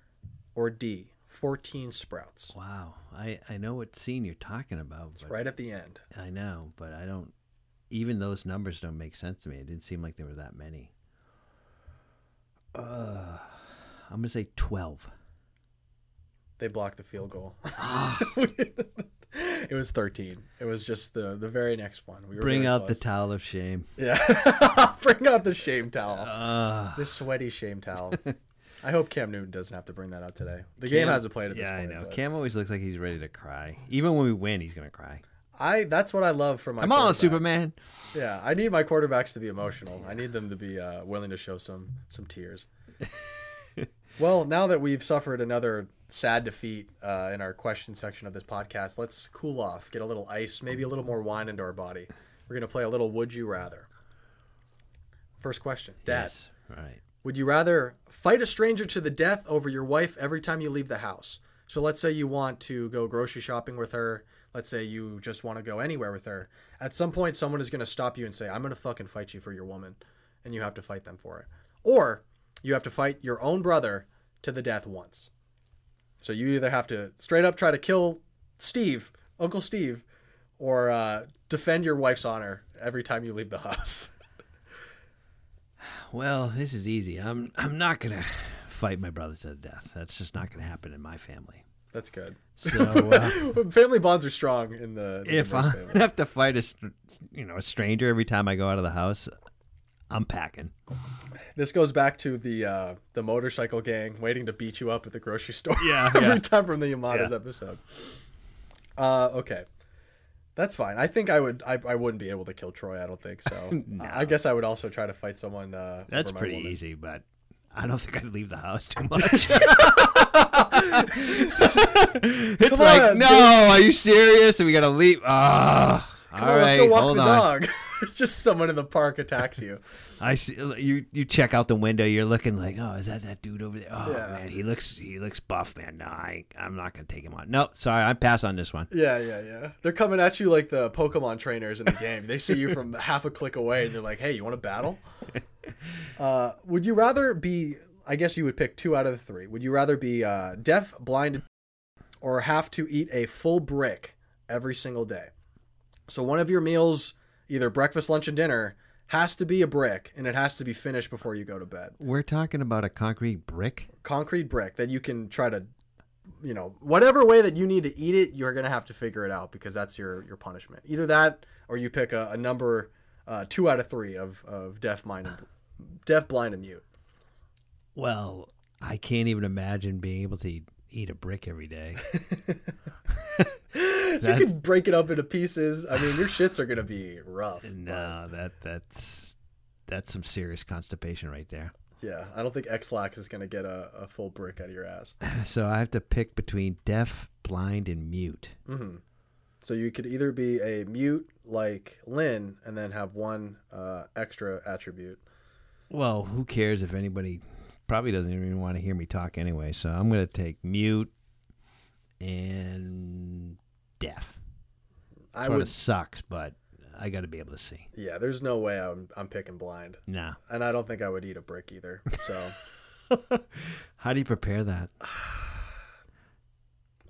or D, 14 sprouts? Wow. I I know what scene you're talking about. But Right at the end. I know, but I don't. Even those numbers don't make sense to me. It didn't seem like there were that many. Uh, I'm gonna say twelve. They blocked the field goal. <laughs> it was 13. It was just the the very next one. We were Bring out the towel of shame. yeah. <laughs> Bring out the shame towel. Uh, the sweaty shame towel. <laughs> I hope Cam Newton doesn't have to bring that out today. The game hasn't played at this yeah, point. I know. but Cam always looks like he's ready to cry. Even when we win, he's gonna cry. I that's what I love from my. Come on. Superman. Yeah, I need my quarterbacks to be emotional. I need them to be uh, willing to show some some tears. Well, now that we've suffered another sad defeat uh, in our question section of this podcast, let's cool off, get a little ice, maybe a little more wine into our body. We're gonna play a little Would You Rather. First question, Dad. Yes. Right. Would you rather fight a stranger to the death over your wife every time you leave the house? So let's say you want to go grocery shopping with her. Let's say you just want to go anywhere with her. At some point, someone is going to stop you and say, I'm going to fucking fight you for your woman. And you have to fight them for it. Or you have to fight your own brother to the death once. So you either have to straight up try to kill Steve, Uncle Steve, or uh, defend your wife's honor every time you leave the house. <laughs> Well, this is easy. I'm I'm not gonna fight my brother to the death. That's just not gonna happen in my family. That's good. So <laughs> uh, Family bonds are strong in the. the if I <laughs> have to fight a you know a stranger every time I go out of the house, I'm packing. This goes back to the uh, the motorcycle gang waiting to beat you up at the grocery store. Yeah, <laughs> every yeah. time from the Yamadas Yeah. episode. Uh, okay. That's fine. I think I would. I, I wouldn't be able to kill Troy. I don't think so. <laughs> I guess I would also try to fight someone. Uh, That's pretty woman. easy, but I don't think I'd leave the house too <laughs> much. it's Come like, on, no, dude." are you serious? And we gotta leave. Ah, Come all on, let's go walk hold the on. <laughs> it's just someone in the park attacks you. I see you. You check out the window. You're looking like, oh, is that that dude over there? Oh Yeah. man, he looks he looks buff, man. No, I I'm not gonna take him on. No, sorry, I pass on this one. Yeah, yeah, yeah. They're coming at you like the Pokemon trainers in the game. They see you from half a click away, and they're like, "Hey, you want to battle?" <laughs> Uh, would you rather be? I guess you would pick two out of the three. Would you rather be uh, deaf, blind, or have to eat a full brick every single day? So one of your meals, either breakfast, lunch, and dinner, has to be a brick, and it has to be finished before you go to bed. We're talking about a concrete brick. Concrete brick that you can try to, you know, whatever way that you need to eat it, you're gonna have to figure it out because that's your your punishment. Either that, or you pick a, a number uh, two out of three of of deaf, blind, and deaf, blind, and mute. Well, I can't even imagine being able to eat, eat a brick every day. <laughs> <laughs> you can break it up into pieces. I mean, your shits are gonna be rough. <laughs> but, No, that that's that's some serious constipation right there. yeah, I don't think X-Lax is gonna get a, a full brick out of your ass. So I have to pick between deaf, blind, and mute. hmm So you could either be a mute like Lin and then have one uh, extra attribute. Well, who cares if anybody probably doesn't even want to hear me talk anyway? So I'm going to take mute and deaf. I Sort would. of sucks, but I got to be able to see. Yeah, there's no way I'm I'm picking blind, Nah. and I don't think I would eat a brick either. So <laughs> How do you prepare that? <sighs>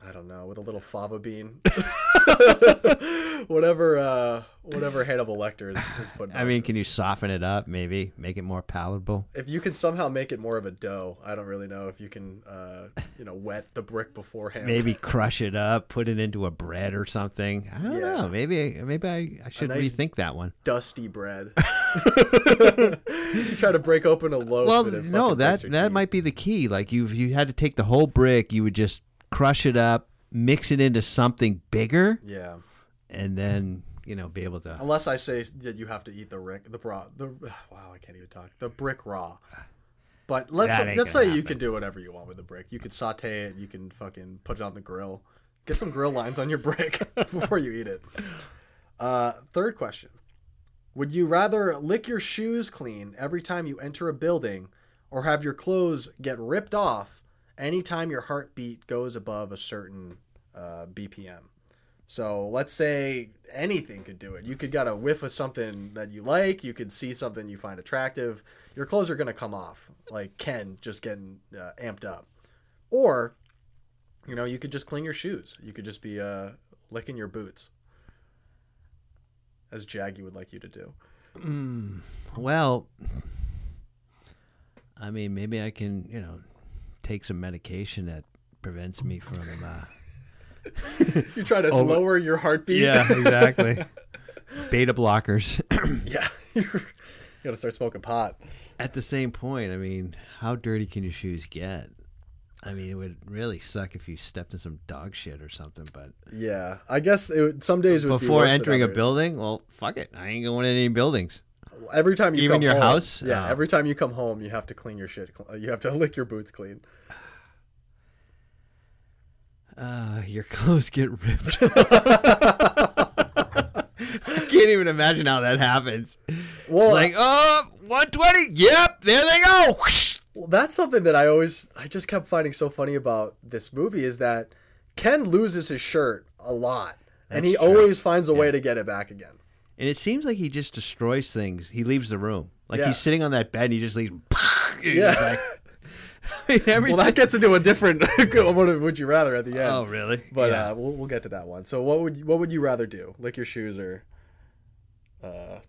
I don't know with a little fava bean, <laughs> <laughs> whatever uh, whatever Hannibal Lecter is, is putting. I mean, can you soften it up? Maybe make it more palatable. if you can somehow make it more of a dough, I don't really know if you can, uh, you know, wet the brick beforehand. Maybe <laughs> crush it up, put it into a bread or something. I don't Yeah. know. Maybe maybe I, I should nice- rethink that one. dusty bread. <laughs> you try to break open a loaf. Well, no, that that might be the key. Like you, you had to take the whole brick, you would just crush it up, mix it into something bigger, Yeah. and then you know be able to. Unless I say that you have to eat the rick, the raw, the <sighs> wow, I can't even talk. The brick raw. But let's let's say gonna you can do whatever you want with the brick. You can saute it. You can fucking put it on the grill. Get some grill lines on your brick <laughs> before you eat it. Uh, third question: Would you rather lick your shoes clean every time you enter a building, or have your clothes get ripped off anytime your heartbeat goes above a certain uh, BPM? So let's say anything could do it. You could get a whiff of something that you like. You could see something you find attractive. Your clothes are gonna come off, like Ken just getting uh, amped up. Or, you know, you could just clean your shoes. You could just be uh, licking your boots, as Jagi would like you to do. Well, I mean, maybe I can you know take some medication that prevents me from. Uh, <laughs> You try to Oh, lower your heartbeat. Yeah, exactly. <laughs> Beta blockers. <clears throat> yeah. <laughs> you gotta start smoking pot. At the same point, I mean, how dirty can your shoes get? I mean, it would really suck if you stepped in some dog shit or something. But Yeah, I guess it would, some days it would be before than entering a building, well, fuck it. I ain't going in any buildings. Every time you Even come your home- house? yeah. Oh. Every time you come home, you have to clean your shit. You have to <laughs> lick your boots clean. Uh, your <laughs> clothes get ripped. <laughs> I can't even imagine how that happens. Well, like, oh, 120. Yep, there they go. Well, that's something that I always, I just kept finding so funny about this movie is that Ken loses his shirt a lot, and he true. always finds a way to get it back again. And it seems like he just destroys things. He leaves the room. Like Yeah. he's sitting on that bed and he just leaves. <laughs> Yeah. I mean. <laughs> Well, that gets into a different. <laughs> what would you rather at the end? oh, really? But Yeah. uh, we'll we'll get to that one. So what would what would you rather do? Lick your shoes or? Uh,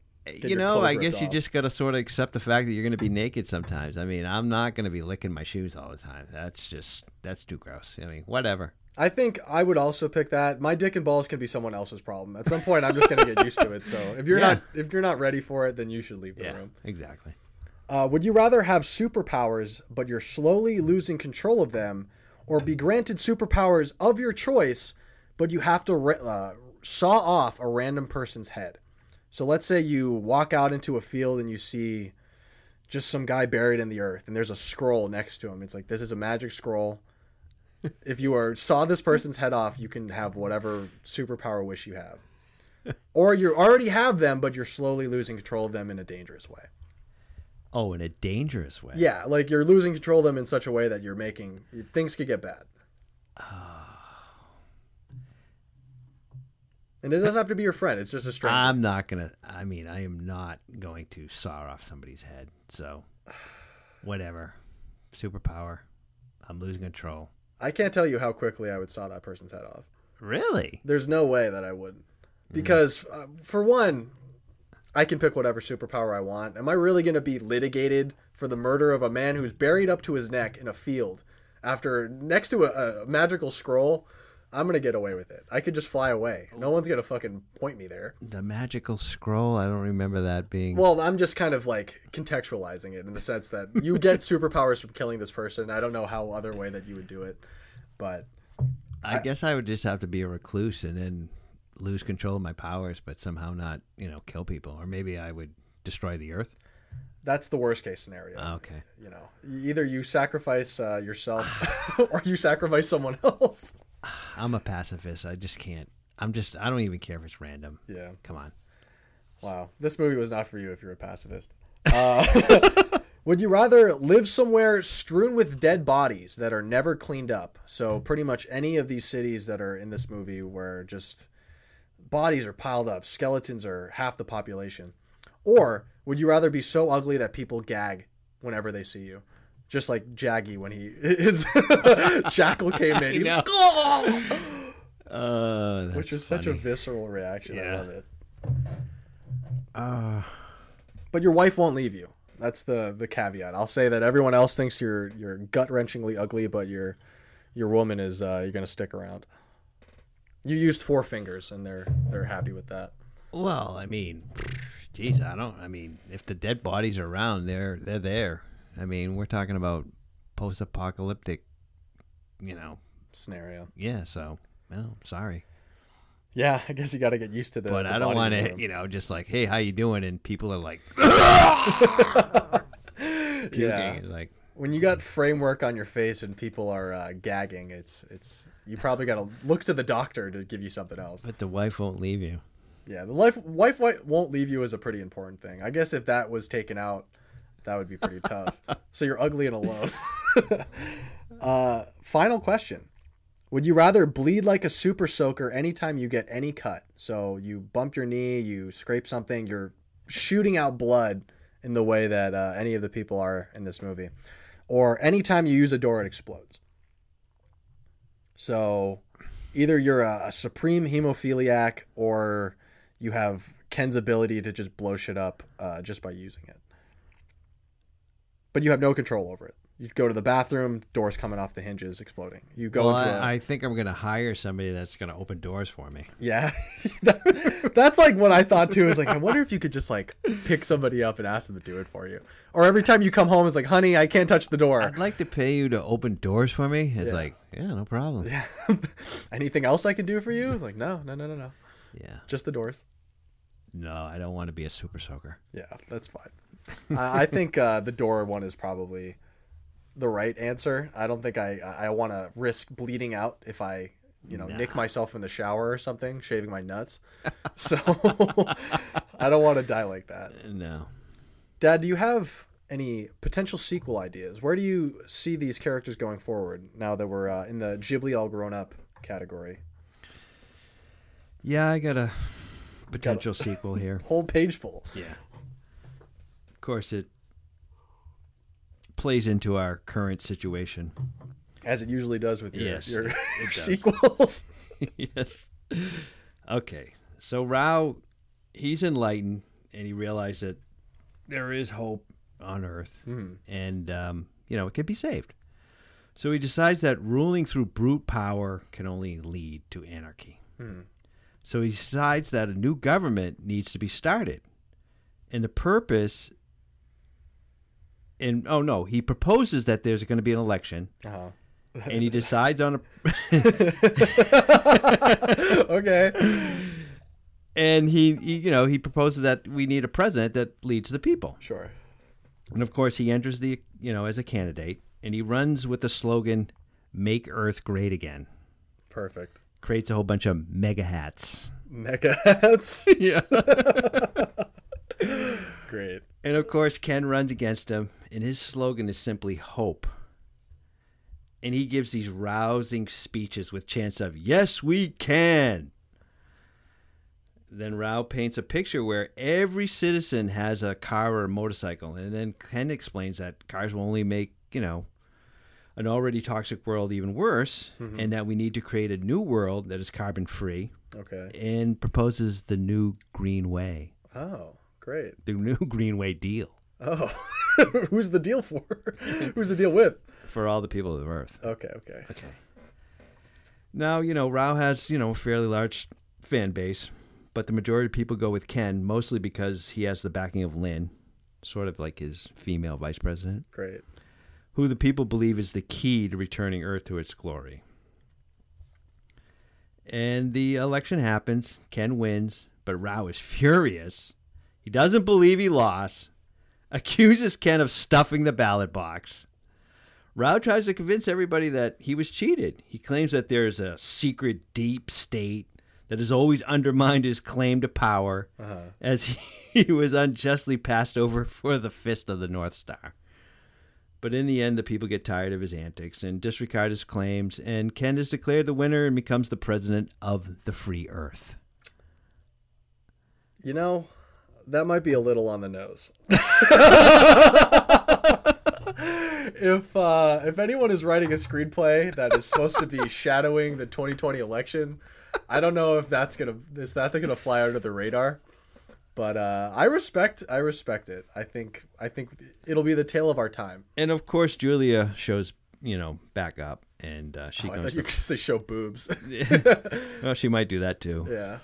you know, I guess you just got to sort of accept the fact that you're going to be naked sometimes. I mean, I'm not going to be licking my shoes all the time. That's just that's too gross. I mean, whatever. I think I would also pick that. My dick and balls can be someone else's problem. At some point, I'm just gonna get used to it. So if you're Yeah. not if you're not ready for it, then you should leave the Yeah, room. exactly. Uh, would you rather have superpowers, but you're slowly losing control of them, or be granted superpowers of your choice, but you have to ra- uh, saw off a random person's head. So let's say you walk out into a field and you see just some guy buried in the earth, and there's a scroll next to him. It's like this is a magic scroll. <laughs> if you are saw this person's head off, you can have whatever superpower wish you have, <laughs> or you already have them, but you're slowly losing control of them in a dangerous way. Oh, in a dangerous way. Yeah, like you're losing control of them in such a way that you're making things could get bad. <sighs> And it doesn't have to be your friend; it's just a stranger. I'm not gonna. I mean, I am not going to saw off somebody's head. So, <sighs> whatever. Superpower. I'm losing control. I can't tell you how quickly I would saw that person's head off. Really? There's no way that I wouldn't. Because, uh, for one, I can pick whatever superpower I want. Am I really going to be litigated for the murder of a man who's buried up to his neck in a field after next to a, a magical scroll? I'm going to get away with it. I could just fly away. No one's going to fucking point me there. The magical scroll. I don't remember that being. Well, I'm just kind of like contextualizing it in the sense that you <laughs> get superpowers from killing this person. I don't know how other way that you would do it, but I guess I would just have to be a recluse and then lose control of my powers, but somehow not, you know, kill people. Or maybe I would destroy the earth. that's the worst case scenario. Okay. You know, either you sacrifice uh, yourself <sighs> <laughs> or you sacrifice someone else. I'm a pacifist. I just can't. I'm just. I don't even care if it's random. Yeah. Come on. Wow. This movie was not for you if you're a pacifist. Uh, <laughs> would you rather live somewhere strewn with dead bodies that are never cleaned up? So, pretty much any of these cities that are in this movie where just bodies are piled up, skeletons are half the population. Or would you rather be so ugly that people gag whenever they see you? Just like Jagi when he <laughs> his <laughs> jackal came in, he's like, "Oh!" Uh, which is such a visceral reaction. I Yeah. love it. Uh, But your wife won't leave you. That's the the caveat. I'll say that everyone else thinks you're you're gut wrenchingly ugly, but your your woman is uh, you're gonna stick around. You used four fingers, and they're they're happy with that. well, I mean, geez, I don't. I mean, if the dead bodies are around, they're they're there. I mean, we're talking about post-apocalyptic. You know. Scenario. Yeah. So, well, sorry, Yeah, I guess you got to get used to the. but the I don't want to. You know, just like, hey, how you doing? And people are like, <laughs> <laughs> Yeah. like, When you got framework on your face and people are uh, gagging, it's it's you probably got to look to the doctor to give you something else. but the wife won't leave you. Yeah, the life wife wi- won't leave you is a pretty important thing. I guess if that was taken out, that would be pretty tough. <laughs> So you're ugly and alone. <laughs> uh, final question: Would you rather bleed like a super soaker anytime you get any cut? So you bump your knee, you scrape something, you're shooting out blood in the way that uh, any of the people are in this movie, or anytime you use a door, it explodes. So either you're a, a supreme hemophiliac or you have Ken's ability to just blow shit up uh, just by using it. But you have no control over it. You go to the bathroom, doors coming off the hinges, exploding. You go Well, into a, I, I think I'm going to hire somebody that's going to open doors for me. yeah. <laughs> That- that's like what I thought too. Is like I wonder if you could just like pick somebody up and ask them to do it for you, or every time you come home, it's like, honey, I can't touch the door. I'd like to pay you to open doors for me. It's Yeah. like, yeah, no problem. Yeah. <laughs> Anything else I can do for you? It's like, no, no, no, no, no, Yeah. just the doors. No, I don't want to be a super soaker. Yeah, that's fine. I, I think uh, the door one is probably the right answer. I don't think I I want to risk bleeding out if I you know nick myself in the shower or something, shaving my nuts. <laughs> So I don't want to die like that. No. Dad, do you have any potential sequel ideas? Where do you see these characters going forward now that we're uh, in the Ghibli all grown up category? Yeah, I got a potential sequel here. <laughs> Whole page full. Yeah. Of course, it plays into our current situation. As it usually does with your, Yes, your, your <laughs> sequels. <laughs> <laughs> yes. Okay. So Rao, he's enlightened, and he realized that there is hope on Earth, and um, you know it can be saved. So he decides that ruling through brute power can only lead to anarchy. So he decides that a new government needs to be started, and the purpose. And oh no, he proposes that there's going to be an election, Uh-huh. and he decides on a <laughs> okay. and he, he you know he proposes that we need a president that leads the people. Sure. And of course, he enters the you know as a candidate, and he runs with the slogan "Make Earth Great Again." Perfect. Creates a whole bunch of mega hats. Mega hats. <laughs> Yeah. <laughs> Great. and of course, Ken runs against him, and his slogan is simply hope. And he gives these rousing speeches with chants of "Yes, we can." Then Rao paints a picture where every citizen has a car or a motorcycle, and then Ken explains that cars will only make you know an already toxic world even worse, mm-hmm. and that we need to create a new world that is carbon free, Okay. and proposes the new green way, Oh, great. the new <laughs> green way deal Oh, <laughs> <laughs> who's the deal for? <laughs> who's the deal with? for all the people of Earth. Okay, okay. Okay. Now, you know, Rao has, you know, a fairly large fan base, but the majority of people go with Ken mostly because he has the backing of Lin, sort of like his female vice president, Great. who the people believe is the key to returning Earth to its glory. And the election happens. Ken wins, but Rao is furious. He doesn't believe he lost, accuses Ken of stuffing the ballot box. Rao tries to convince everybody that he was cheated. He claims that there is a secret deep state that has always undermined his claim to power, Uh-huh. as he, <laughs> he was unjustly passed over for the fist of the North Star. But in the end, the people get tired of his antics and disregard his claims, and Ken is declared the winner and becomes the president of the free Earth. You know, that might be a little on the nose. <laughs> if uh, if anyone is writing a screenplay that is supposed to be shadowing the 2020 election, I don't know if that's gonna is that gonna fly under the radar. But uh, I respect I respect it. I think I think it'll be the tale of our time. And of course, Julia shows, you know, back up, and uh, she Oh, I comes. thought you to- could say show boobs. <laughs> well, she might do that too. yeah.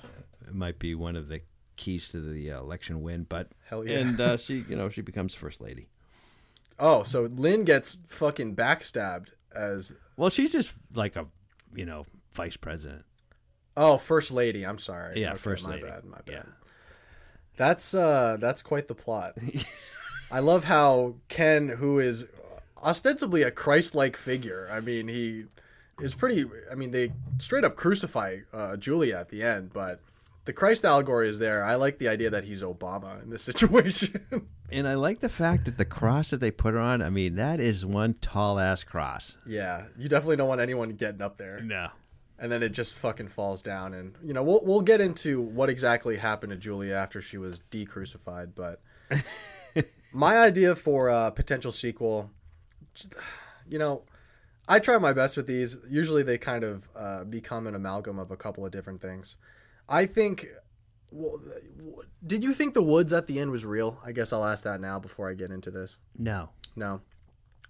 It might be one of the keys to the uh, election win. But Hell yeah. and uh, she, <laughs> you know, she becomes first lady. Oh, so Lin gets fucking backstabbed as Well, she's just like a, you know, vice president. oh first lady. I'm sorry. Yeah, Okay, first my lady. bad. My bad. Yeah. That's uh that's quite the plot. <laughs> I love how Ken, who is ostensibly a Christ-like figure, I mean he is pretty. I mean they straight up crucify uh, Julia at the end, but the Christ allegory is there. I like the idea that he's Obama in this <laughs> situation. And I like the fact that the cross that they put her on. I mean, that is one tall ass cross. yeah, you definitely don't want anyone getting up there. No. and then it just fucking falls down and you know we'll we'll get into what exactly happened to Julia after she was decrucified but <laughs> my idea for a potential sequel you know I try my best with these usually they kind of uh, become an amalgam of a couple of different things I think well, did you think the woods at the end was real I guess I'll ask that now before I get into this No. no.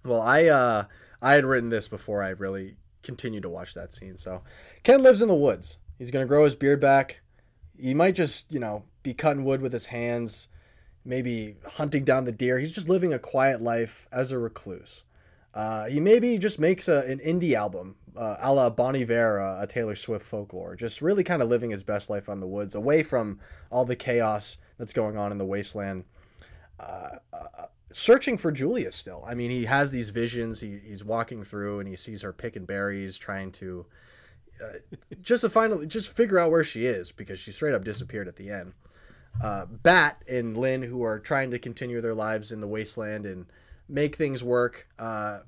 Well, I uh I had written this before I really continued to watch that scene. So Ken lives in the woods. He's gonna grow his beard back. He might just, you know, be cutting wood with his hands, maybe hunting down the deer. He's just living a quiet life as a recluse. Uh, he maybe just makes a, an indie album, uh, a la Bon Iver, uh, a Taylor Swift folklore. Just really kind of living his best life on the woods, away from all the chaos that's going on in the wasteland searching for Julia still. I mean, he has these visions. He, he's walking through and he sees her picking berries, trying to uh, just to finally just figure out where she is because she straight up disappeared at the end. Uh, Bat and Lin, who are trying to continue their lives in the wasteland and make things work. Uh,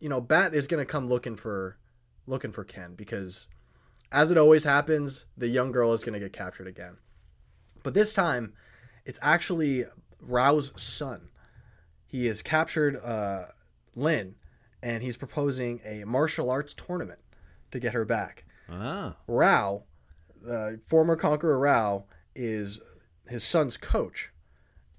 you know, Bat is gonna come looking for looking for Ken because, as it always happens, the young girl is gonna get captured again. But this time, it's actually Rao's son he has captured uh, Lin, and he's proposing a martial arts tournament to get her back. Ah. Rao, the former Conqueror Rao, is his son's coach,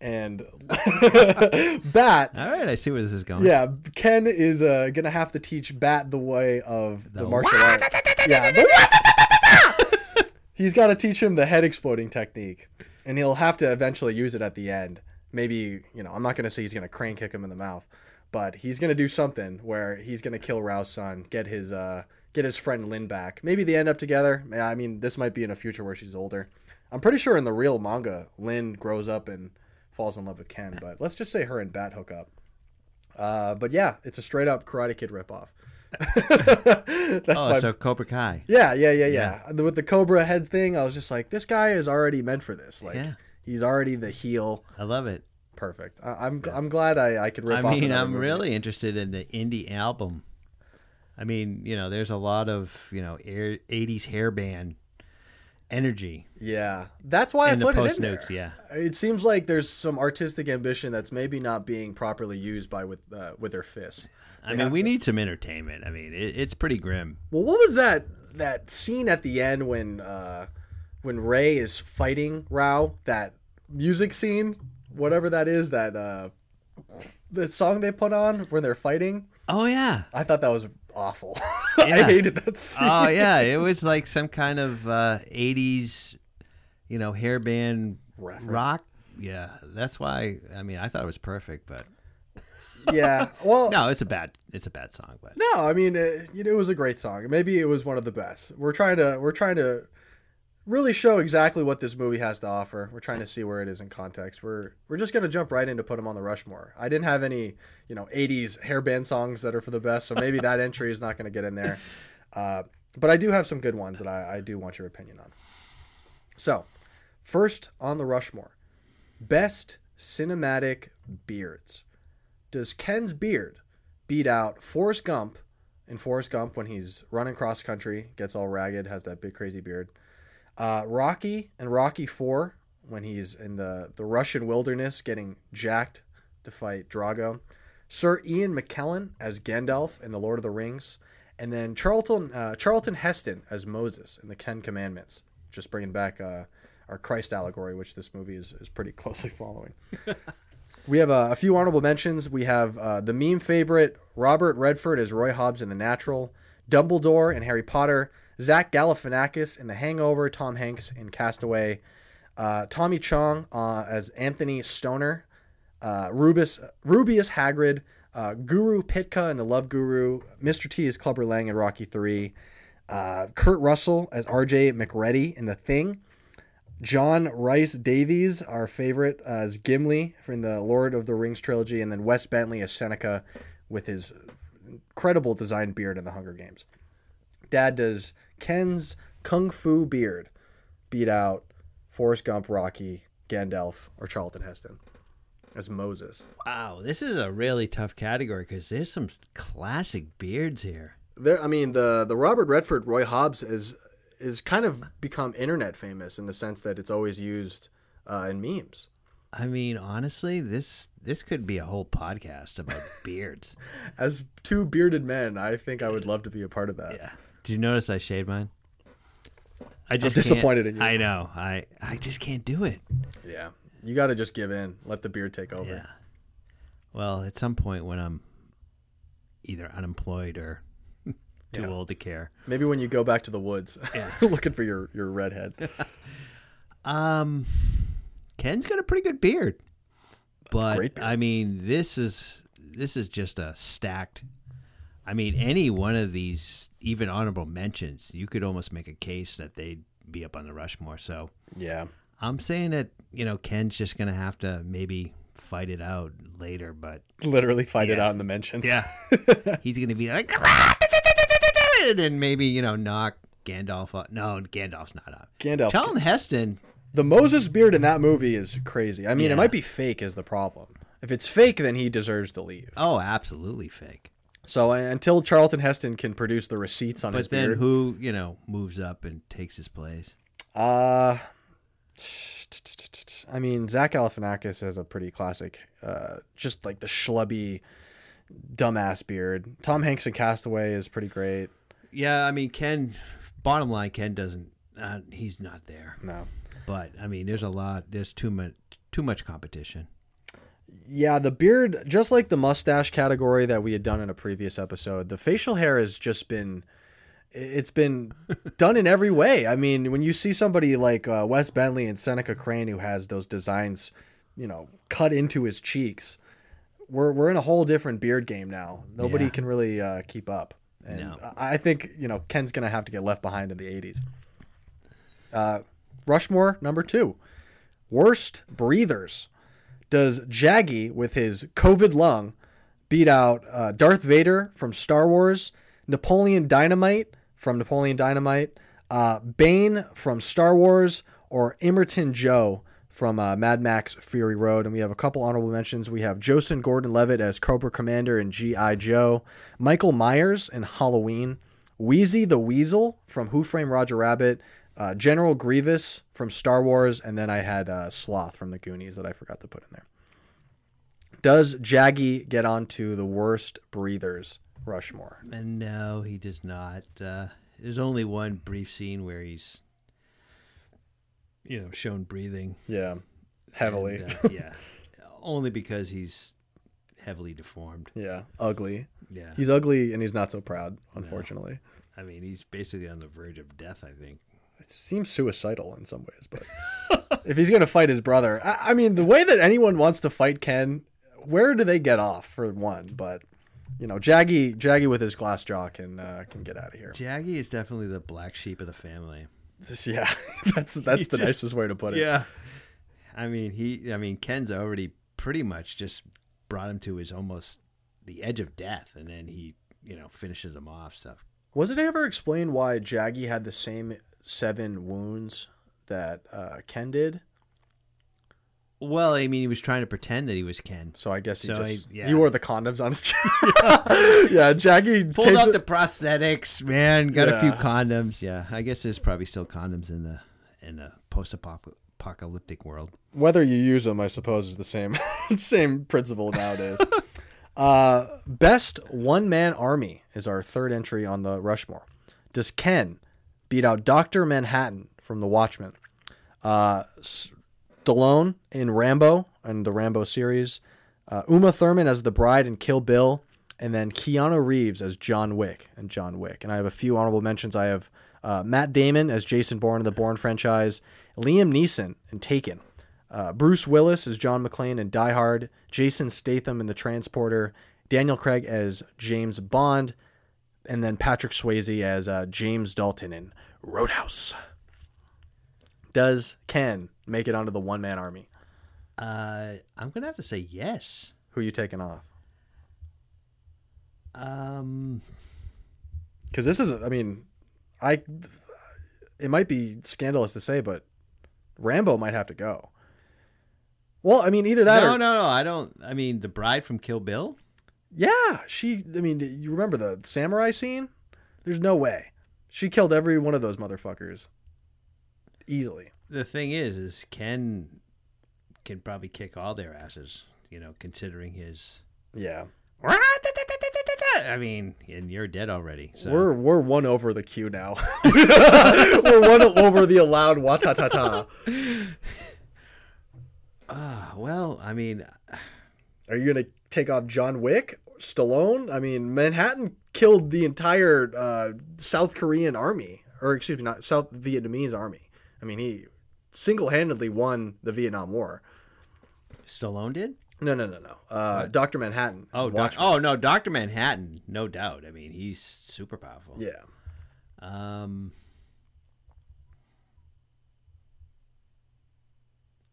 and <laughs> Bat. All right, I see where this is going. Yeah, Ken is uh, gonna have to teach Bat the way of the, The martial art. <laughs> Yeah, the <laughs> he's got to teach him the head exploding technique, and he'll have to eventually use it at the end. Maybe you know, I'm not gonna say he's gonna crane kick him in the mouth, but he's gonna do something where he's gonna kill Rao's son, get his uh get his friend Lin back. Maybe they end up together. I mean, this might be in a future where she's older. I'm pretty sure in the real manga, Lin grows up and falls in love with Ken, but let's just say her and Bat hook up. Uh, but yeah, it's a straight up Karate Kid ripoff. <laughs> That's oh, my so Cobra Kai. yeah, yeah, yeah, yeah. With the Cobra head thing, I was just like, this guy is already meant for this. Like, Yeah. he's already the heel. I love it. Perfect. I, I'm I'm glad I, I could rip I mean, I'm movie. really interested in the indie album. I mean, you know, there's a lot of you know air, '80s hair band energy yeah. That's why in I put it in there. Yeah, It seems like there's some artistic ambition that's maybe not being properly used by with uh, with their fists. I mean, we need some entertainment. I mean, it, it's pretty grim. Well, what was that that scene at the end when uh, when Rei is fighting Rao? That music scene, whatever that is, that uh, the song they put on when they're fighting. Oh yeah, I thought that was awful. <laughs> I hated that scene. oh yeah, <laughs> it was like some kind of uh, '80s, you know, hair band Reference. rock. Yeah, that's why. I mean, I thought it was perfect, but yeah. Well, <laughs> no, it's a bad, it's a bad song. But No, I mean, it, it was a great song. Maybe it was one of the best. We're trying to we're trying to really show exactly what this movie has to offer. We're trying to see where it is in context. We're we're just gonna jump right in to put them on the Rushmore. I didn't have any you know '80s hair band songs that are for the best, so maybe that entry is not gonna get in there. Uh, but I do have some good ones that I, I do want your opinion on. So, first on the Rushmore, best cinematic beards. Does Ken's beard beat out Forrest Gump in Forrest Gump when he's running cross country, gets all ragged, has that big crazy beard? Uh, Rocky and Rocky Four when he's in the the Russian wilderness getting jacked to fight Drago. Sir Ian McKellen as Gandalf in The Lord of the Rings, and then Charlton uh, Charlton Heston as Moses in the Ten Commandments. Just bringing back uh, our Christ allegory, which this movie is, is pretty <laughs> closely following. We have uh, a few honorable mentions. We have uh, the meme favorite Robert Redford as Roy Hobbs in The Natural, Dumbledore in Harry Potter, Zach Galifianakis in The Hangover, Tom Hanks in Castaway, uh, Tommy Chong uh, as Anthony Stoner, uh, Rubus Rubeus Hagrid, uh, Guru Pitka in The Love Guru, Mr. T as Clubber Lang in Rocky Three, uh, Kurt Russell as R.J. MacReady in The Thing. John Rhys-Davies, our favorite, uh, as Gimli from the Lord of the Rings trilogy, and then Wes Bentley as Seneca with his incredible design beard in the Hunger Games. Dad does Ken's Kung Fu beard beat out Forrest Gump, Rocky, Gandalf, or Charlton Heston as Moses. wow, this is a really tough category because there's some classic beards here. There, I mean, the the Robert Redford Roy Hobbs is is kind of become internet famous in the sense that it's always used uh, in memes. I mean, honestly, this this could be a whole podcast about beards. <laughs> As two bearded men, I think I would love to be a part of that. Yeah. Did you notice I shaved mine? I just disappointed can't- in you. I know. I I just can't do it. Yeah. You got to just give in. Let the beard take over. Yeah. Well, at some point when I'm either unemployed or <laughs> too Yeah. old to care. Maybe when you go back to the woods, Yeah. <laughs> looking for your your redhead. <laughs> Um, Ken's got a pretty good beard, but beard. I mean, this is this is just a stacked. I mean, any one of these, even honorable mentions, you could almost make a case that they'd be up on the Rushmore. So Yeah. I'm saying that you know Ken's just gonna have to maybe fight it out later, but Literally fight it out in the mentions. Yeah, <laughs> he's gonna be like, ah, and maybe you know knock Gandalf. Up. No, Gandalf's not up. Gandalf. Charlton Heston. The Moses beard in that movie is crazy. I mean, Yeah. it might be fake is the problem. If it's fake, then he deserves to leave. Oh, absolutely fake. So uh, until Charlton Heston can produce the receipts on his But then beard, who you know moves up and takes his place? Uh, I mean, Zach Galifianakis has a pretty classic, uh, just like the schlubby, dumbass beard. Tom Hanks in Castaway is pretty great. Yeah, I mean Ken. Bottom line, Ken doesn't. Uh, he's not there. No, But I mean, there's a lot. There's too much. Too much competition. Yeah, the beard, just like the mustache category that we had done in a previous episode, the facial hair has just been. It's been <laughs> done in every way. I mean, when you see somebody like uh, Wes Bentley and Seneca Crane who has those designs, you know, cut into his cheeks, we're we're in a whole different beard game now. Nobody Yeah. can really uh, keep up, and No. I think you know Ken's gonna have to get left behind in the '80s. Uh, Rushmore number two, worst breathers. Does Jagi with his COVID lung beat out uh, Darth Vader from Star Wars, Napoleon Dynamite from Napoleon Dynamite, uh, Bane from Star Wars, or Immortan Joe from uh, Mad Max Fury Road? And we have a couple honorable mentions. We have Joseph Gordon-Levitt as Cobra Commander in G.I. Joe, Michael Myers in Halloween, Wheezy the Weasel from Who Framed Roger Rabbit, uh, General Grievous from Star Wars, and then I had uh, Sloth from the Goonies that I forgot to put in there. Does Jagi get onto the worst breathers Rushmore? And no, he does not. Uh, there's only one brief scene where he's, you know, shown breathing Yeah, heavily. and, uh, <laughs> yeah, only because he's heavily deformed. yeah, ugly. Yeah, He's ugly and he's not so proud, unfortunately. I mean, he's basically on the verge of death. I think. It seems suicidal in some ways, but if he's gonna fight his brother, I, I mean, the way that anyone wants to fight Ken, where do they get off for one? But you know, Jagi, Jagi with his glass jaw can uh, can get out of here. Jagi is definitely the black sheep of the family. This- yeah, <laughs> that's that's the just- nicest way to put it. Yeah. I mean, he. I mean, Ken's already pretty much just brought him to his almost the edge of death, and then he, you know, finishes him off. So Was it ever explained why Jagi had the same seven wounds that uh, Ken did? Well, I mean, he was trying to pretend that he was Ken. So I guess he So just he- yeah. he wore the condoms on his chest. <laughs> yeah, Jackie Pulled taped out it- the prosthetics, man. Got a few Yeah. condoms. Yeah, I guess there's probably still condoms in the in the post-apocalyptic world. whether you use them, I suppose, is the same <laughs> same principle nowadays. <laughs> uh, best one man army is our third entry on the Rushmore. Does Ken beat out Doctor Manhattan from The Watchmen? Uh, Stallone in Rambo and the Rambo series, uh, Uma Thurman as the bride in Kill Bill, and then Keanu Reeves as John Wick and John Wick. And I have a few honorable mentions. I have uh, Matt Damon as Jason Bourne in the Bourne franchise, Liam Neeson in Taken, uh, Bruce Willis as John McClane in Die Hard, Jason Statham in The Transporter, Daniel Craig as James Bond, and then Patrick Swayze as uh, James Dalton in Roadhouse. Does Ken make it onto the one man army? Uh, I'm gonna have to say yes. Who are you taking off? Um, Because this is, I mean, I, it might be scandalous to say, but Rambo might have to go. Well, I mean, either that no, or no, no. I don't. I mean, the bride from Kill Bill. Yeah, she. I mean, you remember the samurai scene? There's no way she killed every one of those motherfuckers easily. The thing is, is Ken can probably kick all their asses. You know, considering his. Yeah, I mean, and you're dead already. So we're we're one over the queue now. <laughs> we're one over the allowed watatata. <laughs> Ah, well, I mean, Are you gonna take off John Wick, Stallone? I mean, Manhattan killed the entire uh, South Korean army, or excuse me, not South Vietnamese army. I mean, he single-handedly won the Vietnam War. Stallone did. No, no, no, no. Uh, Doctor Manhattan. Oh, doc- oh no, Doctor Manhattan, no doubt. I mean, he's super powerful. yeah. Um,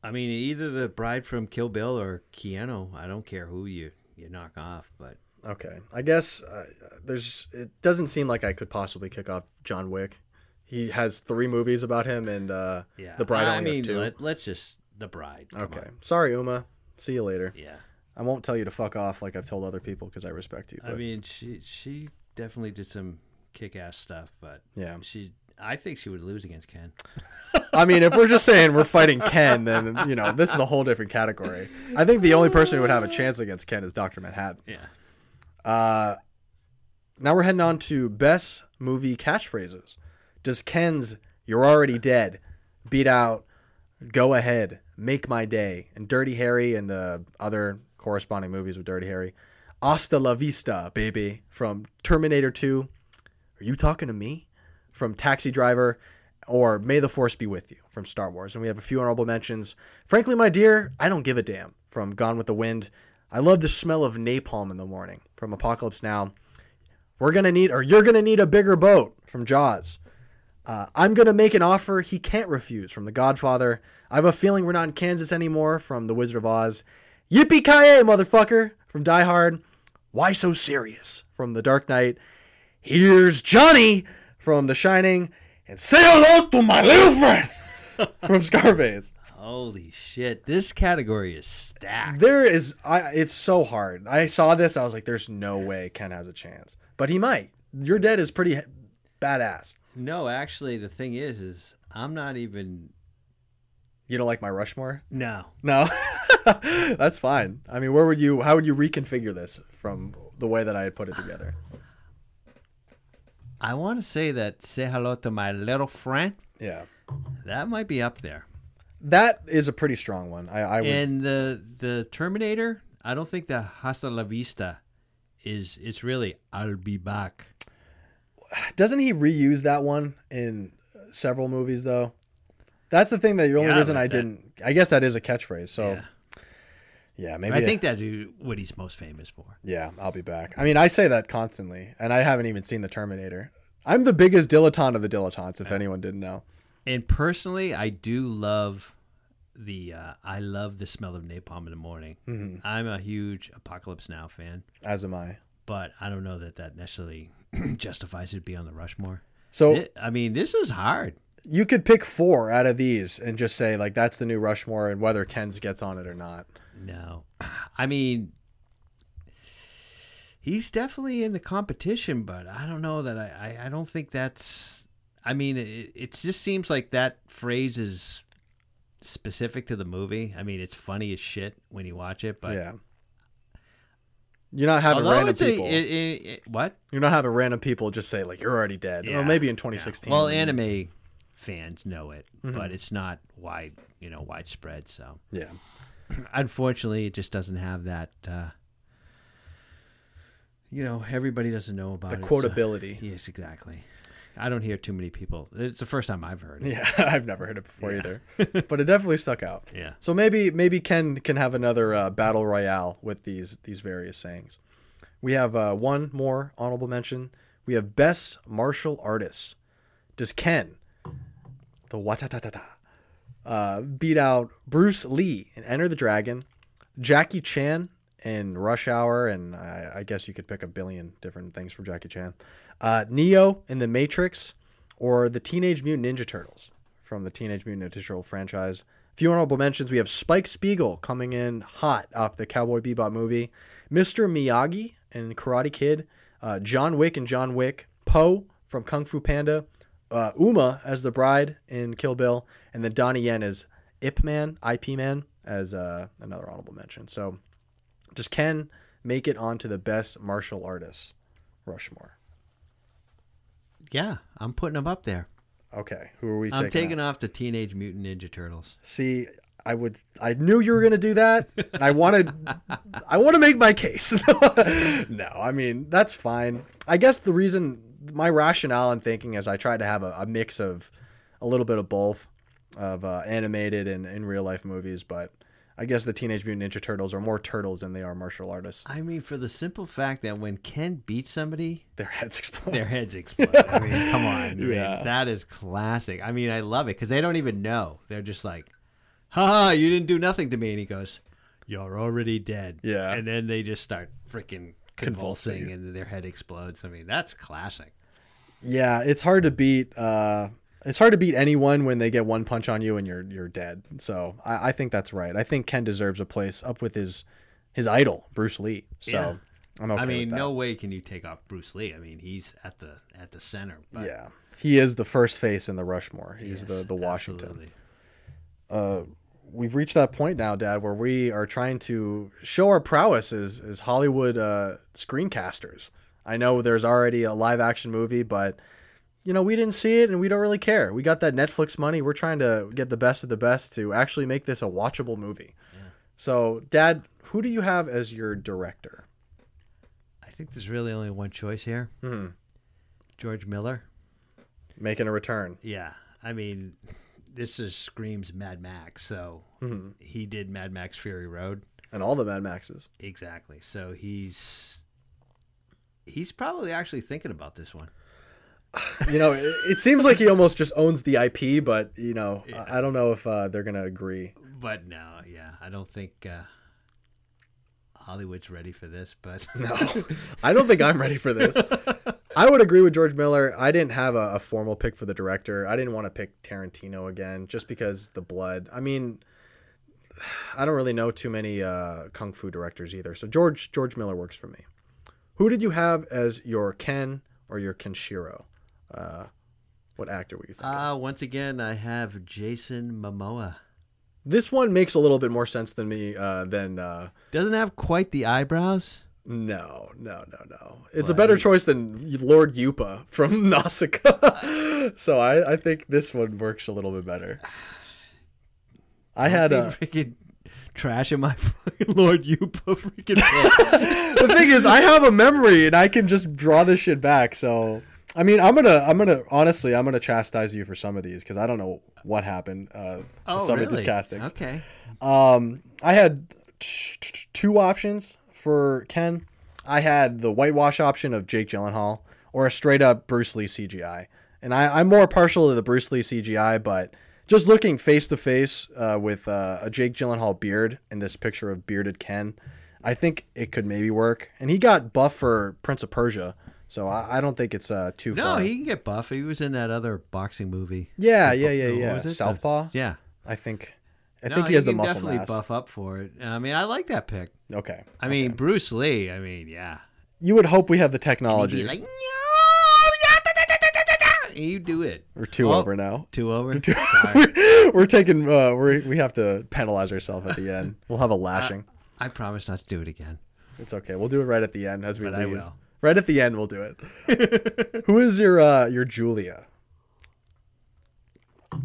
I mean, either the bride from Kill Bill or Keanu. I don't care who you you knock off, but Okay. I guess uh, there's. It doesn't seem like I could possibly kick off John Wick. He has three movies about him, and uh, yeah, the bride I only mean, has two. Let, let's just the bride. come okay. on. Sorry, Uma. See you later. Yeah. I won't tell you to fuck off like I've told other people because I respect you. I mean, she she definitely did some kick ass stuff, but yeah. she I think she would lose against Ken. I mean, if we're just saying we're fighting Ken, then you know this is a whole different category. I think the only person who would have a chance against Ken is Doctor Manhattan. Yeah. Uh, now we're heading on to best movie catchphrases. Does Ken's "You're already dead" beat out "Go ahead, make my day" and Dirty Harry and the other corresponding movies with Dirty Harry? "Hasta la vista, baby" from Terminator 2. Are you talking to me? From Taxi Driver, or May the Force be with you from Star Wars. And we have a few honorable mentions. Frankly, my dear, I don't give a damn from Gone with the Wind. I love the smell of napalm in the morning from Apocalypse Now. We're gonna need, or you're gonna need a bigger boat from Jaws. Uh, I'm gonna make an offer he can't refuse from The Godfather. I have a feeling we're not in Kansas anymore from The Wizard of Oz. Yippee ki motherfucker from Die Hard. Why so serious from The Dark Knight. Here's Johnny from The Shining, and say hello to my little friend <laughs> from Scarface. Holy shit! This category is stacked. There is, I. It's so hard. I saw this. I was like, "There's no way Ken has a chance," but he might. Your dead is pretty badass. No, actually, the thing is, is I'm not even. You don't like my Rushmore? No, No, <laughs> that's fine. I mean, where would you? How would you reconfigure this from the way that I had put it together? I want to say that "Say hello to my little friend." Yeah, That might be up there. that is a pretty strong one. I, I would. And the the Terminator, I don't think the Hasta la Vista is. It's really "I'll be back." Doesn't he reuse that one in several movies though? That's the thing that the only Yeah, reason I didn't. I guess that is a catchphrase. So Yeah. Yeah, maybe I think that's what he's most famous for. Yeah, I'll be back. I mean, I say that constantly, and I haven't even seen the Terminator. I'm the biggest dilettante of the dilettantes, if anyone didn't know. And personally, I do love the. Uh, I love the smell of napalm in the morning. Mm-hmm. I'm a huge Apocalypse Now fan, As am I. but I don't know that that necessarily <clears throat> justifies it to be on the Rushmore. So It- I mean, this is hard. you could pick four out of these and just say like that's the new Rushmore, and whether Ken's gets on it or not. No, <sighs> I mean, he's definitely in the competition, but I don't know that I. I, I don't think that's. I mean, it, it just seems like that phrase is specific to the movie. I mean, it's funny as shit when you watch it, but yeah. You're not having although random a, people. it, it, it- what? You're not having random people just say like you're already dead. Yeah. Well, maybe in 2016. Well, anime fans know it, Mm-hmm. but it's not wide, you know, widespread. So Yeah. <clears throat> unfortunately, it just doesn't have that. Uh, you know, everybody doesn't know about The it. so- quotability. yes, exactly. I don't hear too many people. It's the first time I've heard it. Yeah, <laughs> I've never heard it before Yeah. either, <laughs> but it definitely stuck out. Yeah. So maybe maybe Ken can have another uh, battle royale with these these various sayings. We have uh, one more honorable mention. We have best martial artist. Does Ken, the watatatata, uh, beat out Bruce Lee in Enter the Dragon, Jackie Chan in Rush Hour, and I, I guess you could pick a billion different things from Jackie Chan, uh, Neo in The Matrix, or the Teenage Mutant Ninja Turtles from the Teenage Mutant Ninja Turtle franchise. A few honorable mentions. We have Spike Spiegel coming in hot off the Cowboy Bebop movie, Mr. Miyagi in Karate Kid, uh, John Wick and John Wick, Po from Kung Fu Panda, uh, Uma as the bride in Kill Bill, and then Donnie Yen is Ip Man, IP Man, as uh, another honorable mention. So, does Ken make it onto the best martial artists Rushmore? Yeah, I'm putting them up there. Okay, who are we I'm taking? taking out? off the Teenage Mutant Ninja Turtles. See, I would. I knew you were gonna do that. And I wanted. <laughs> I want to make my case. <laughs> no, I mean that's fine. I guess the reason my rationale in thinking is I tried to have a, a mix of a little bit of both of uh, animated and in real life movies, but I guess the Teenage Mutant Ninja Turtles are more turtles than they are martial artists. I mean, for the simple fact that when Ken beats somebody, Their heads explode. their heads <laughs> explode. I mean, come on. Yeah. that is classic. I mean, I love it because they don't even know. They're just like, ha, you didn't do nothing to me. And he goes, you're already dead. Yeah. And then they just start freaking convulsing Convulsing. and their head explodes. I mean, that's classic. Yeah, it's hard to beat. Uh, it's hard to beat anyone when they get one punch on you and you're you're dead. So I, I think that's right. I think Ken deserves a place up with his his idol Bruce Lee. So Yeah. I'm okay. I mean, no way can you take off Bruce Lee. I mean, he's at the at the center. But Yeah, he is the first face in the Rushmore. He's yes, the the Washington. absolutely. We've reached that point now, Dad, where we are trying to show our prowess as as Hollywood uh, screencasters. I know there's already a live action movie, but you know we didn't see it and we don't really care. We got that Netflix money. We're trying to get the best of the best to actually make this a watchable movie. So, Dad, who do you have as your director? I think there's really only one choice here. mm-hmm. George Miller. Making a return. Yeah, I mean, this is screams Mad Max. So Mm-hmm. he did Mad Max Fury Road. and all the Mad Maxes. Exactly. So he's he's probably actually thinking about this one. You know, it, it seems like he almost just owns the IP, but you know, I, I don't know if uh, they're gonna agree. But no, yeah, I don't think uh, Hollywood's ready for this. But <laughs> No, I don't think I'm ready for this. <laughs> I would agree with George Miller. I didn't have a, a formal pick for the director. I didn't want to pick Tarantino again, just because the blood. I mean, I don't really know too many uh, kung fu directors either. So George George Miller works for me. Who did you have as your Ken or your Kenshiro? Uh, what actor were you thinking? uh, once again, I have Jason Momoa. this one makes a little bit more sense than me. Uh, than uh, Doesn't have quite the eyebrows. no, no, no, no. It's a better choice than Lord Yupa from <laughs> Nausicaa. so I, I think this one works a little bit better. <sighs> I had a. freaking trash in my fucking <laughs> Lord Yupa freaking. <laughs> the thing is, I have a memory and I can just draw this shit back. So I mean, I'm gonna, I'm gonna, honestly, I'm gonna chastise you for some of these because I don't know what happened. Uh, oh, some really? of these castings. Okay. Um, I had t- t- two options for Ken. I had the whitewash option of Jake Gyllenhaal or a straight up Bruce Lee CGI. And I, I'm more partial to the Bruce Lee CGI, but just looking face to face uh, with uh, a Jake Gyllenhaal beard in this picture of bearded Ken, I think it could maybe work. And he got buff for Prince of Persia, so I, I don't think it's uh, too No, far. he can get buff. He was in that other boxing movie. yeah, yeah, yeah, yeah. it? The- Southpaw. Yeah. I think. I No, think he has the muscle definitely mass. buff up for it. I mean, I like that pick. Okay. I mean, Bruce Lee. I mean, yeah. You would hope we have the technology. be like, no, yeah, da, da, da, da, da, da." you do it. We're two Oh, over now. Two over. we're, <laughs> we're taking. Uh, we we have to penalize ourselves at the end. We'll have a lashing. I promise not to do it again. it's okay. We'll do it right at the end as we But I leave. Right at the end, we'll do it. Who is your uh, your Julia?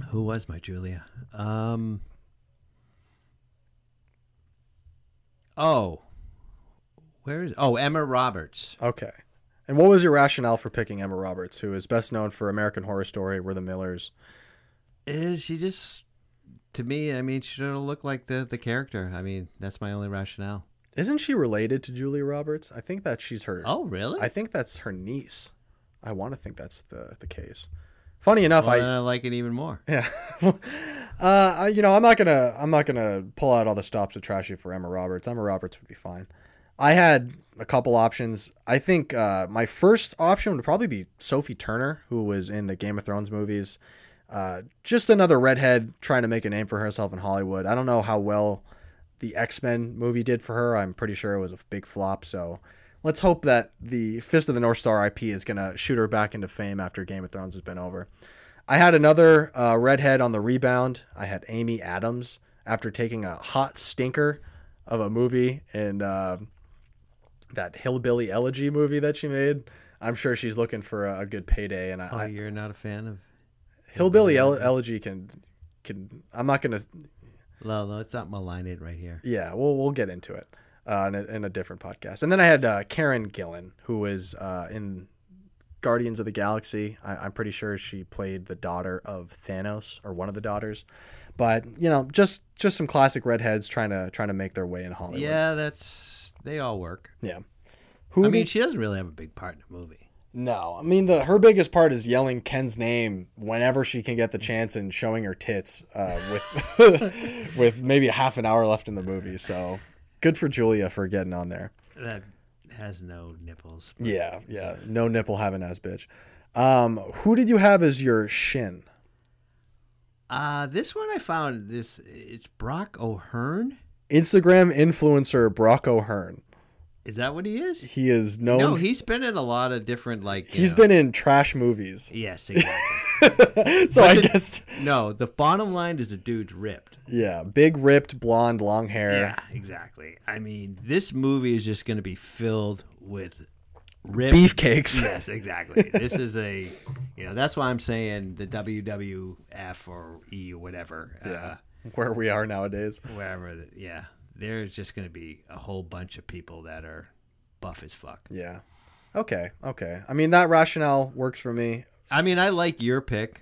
Who was my Julia? Um. Oh, where is? Oh, Emma Roberts. Okay. And what was your rationale for picking Emma Roberts, who is best known for American Horror Story, We're the Millers? Is Eh, she just? To me, I mean, she should look like the the character. I mean, that's my only rationale. Isn't she related to Julia Roberts? I think that she's her. Oh, really? I think that's her niece. I want to think that's the the case. Funny enough, well, I I like it even more. Yeah. <laughs> uh, you know, I'm not gonna, I'm not gonna pull out all the stops to trash you for Emma Roberts. Emma Roberts would be fine. I had a couple options. I think uh, my first option would probably be Sophie Turner, who was in the Game of Thrones movies. Uh, just another redhead trying to make a name for herself in Hollywood. I don't know how well the X Men movie did for her. I'm pretty sure it was a big flop. So let's hope that the Fist of the North Star IP is gonna shoot her back into fame after Game of Thrones has been over. I had another uh, redhead on the rebound. I had Amy Adams after taking a hot stinker of a movie in uh, that Hillbilly Elegy movie that she made. I'm sure she's looking for a, good payday, and I, Oh, I you're not a fan of? Hillbilly Ele- Elegy can can. I'm not gonna. No, no, it's not malign it right here. Yeah, we'll we'll get into it uh, in, a, in a different podcast. And then I had uh, Karen Gillan, who was uh, in Guardians of the Galaxy. I, I'm pretty sure she played the daughter of Thanos or one of the daughters. But you know, just just some classic redheads trying to trying to make their way in Hollywood. Yeah, that's they all work. yeah. Who I mean, she doesn't really have a big part in the movie. No, I mean the her biggest part is yelling Ken's name whenever she can get the chance and showing her tits uh, with <laughs> with maybe a half an hour left in the movie. So good for Julia for getting on there. That has no nipples. Yeah, yeah, no nipple having ass bitch. Um, who did you have as your shin? Uh this one I found this it's Brock O'Hurn. Instagram influencer Brock O'Hurn. Is that what he is? He is known. No, he's been in a lot of different like. he's know- been in trash movies. Yes, <laughs> exactly. so I the- guess no, the bottom line is the dude's ripped. yeah, big ripped blonde, long hair. Yeah, exactly. I mean, this movie is just going to be filled with ripped Beefcakes. <laughs> Yes, exactly. this is a, you know, that's why I'm saying the WWF or E or whatever. Yeah, where we are nowadays. Uh, wherever. the- Yeah, there's just going to be a whole bunch of people that are buff as fuck. Yeah. Okay. Okay. I mean that rationale works for me. I mean, I like your pick.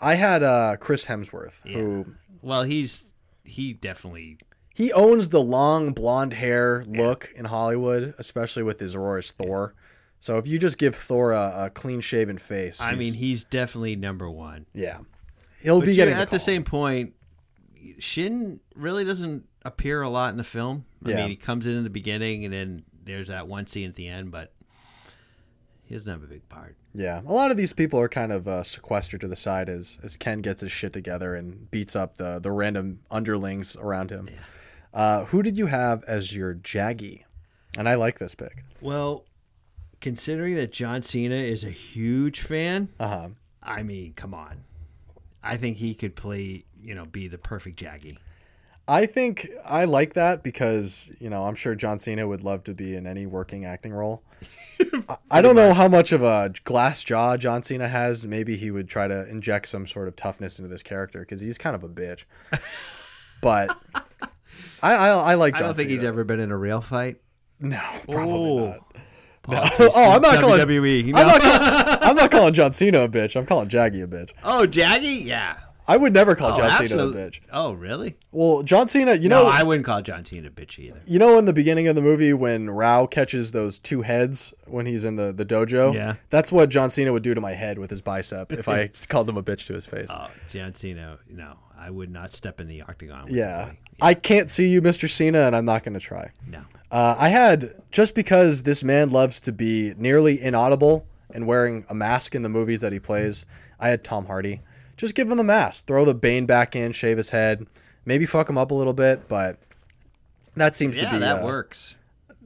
I had uh, Chris Hemsworth, who Well, he's he definitely he owns the long blonde hair look in Hollywood, especially with his role as Thor. So if you just give Thor a, a clean shaven face, I mean, he's- definitely number one. yeah, he'll But be getting at the call. same point. Shin really doesn't appear a lot in the film. I Yeah. mean, he comes in in the beginning, and then there's that one scene at the end, but he doesn't have a big part. Yeah, a lot of these people are kind of uh, sequestered to the side as as Ken gets his shit together and beats up the the random underlings around him. Uh, who did you have as your Jagi? And I like this pick. Well, considering that John Cena is a huge fan, Uh huh. I mean, come on. I think he could play, you know, be the perfect Jagi. I think I like that because you know I'm sure John Cena would love to be in any working acting role. <laughs> I- I don't know how much of a glass jaw John Cena has. Maybe he would try to inject some sort of toughness into this character because he's kind of a bitch. <laughs> But I I, I like. John I don't think he's ever been in a real fight. No, probably Oh. not. No. <laughs> oh, I'm not calling. WWE. you I'm not, call, I'm not calling John Cena a bitch. I'm calling Jagi a bitch. oh, Jagi? Yeah. I would never call Oh, John Cena a bitch. Oh, really? Well, John Cena, you no, know, I wouldn't call John Cena a bitch either. you know, in the beginning of the movie when Rao catches those two heads when he's in the, the dojo. Yeah. that's what John Cena would do to my head with his bicep if I <laughs> called him a bitch to his face. Oh, John Cena, no. I would not step in the octagon. With yeah, the. I can't see you, Mr. Cena, and I'm not going to try. No. Uh, I had just because this man loves to be nearly inaudible and wearing a mask in the movies that he plays. I had Tom Hardy. Just give him the mask, throw the Bane back in, shave his head, maybe fuck him up a little bit, but that seems to Yeah, be that uh, works.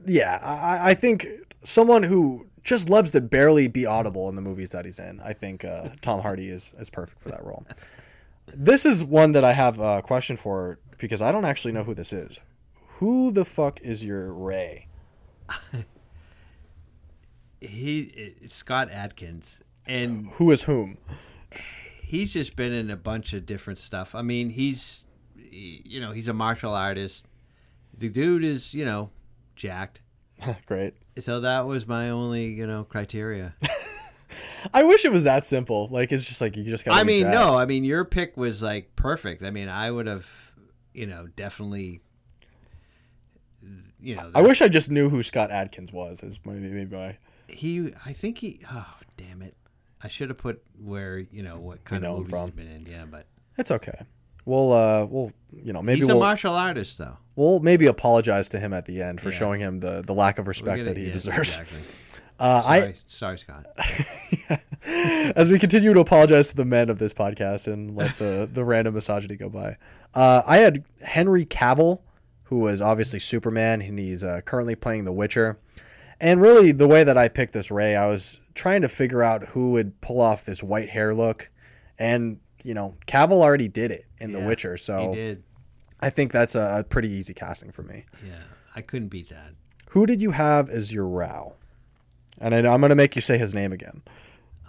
Yeah, I, I think someone who just loves to barely be audible in the movies that he's in. I think uh, Tom Hardy is is perfect for that role. This is one that I have a question for because I don't actually know who this is. Who the fuck is your Rei? <laughs> He it's Scott Adkins, and Who is whom? He's just been in a bunch of different stuff. I mean, he's you know he's a martial artist. The dude is you know jacked. <laughs> Great. So that was my only you know criteria. <laughs> I wish it was that simple. Like it's just like you just got. I mean, no, I mean your pick was like perfect. I mean, I would have you know definitely. You know, I wish I just knew who Scott Adkins was. Is maybe maybe why. he. I think he. Oh damn it! I should have put where you know what kind know of movies from. he's been in. Yeah, but It's okay. We'll uh we'll you know maybe he's a we'll martial artist though. we'll maybe apologize to him at the end for Yeah. showing him the the lack of respect gonna- that he deserves. Exactly. <laughs> Uh, Sorry, sorry, Scott. I <laughs> as we continue to apologize to the men of this podcast and let the the random misogyny go by. Uh, I had Henry Cavill, who was obviously Superman, and he's uh, currently playing The Witcher. And really, the way that I picked this Rei, I was trying to figure out who would pull off this white hair look, and you know, Cavill already did it in The Yeah, Witcher, He so did. I think that's a, a pretty easy casting for me. Yeah, I couldn't beat that. Who did you have as your Rao? And I, I'm going to make you say his name again.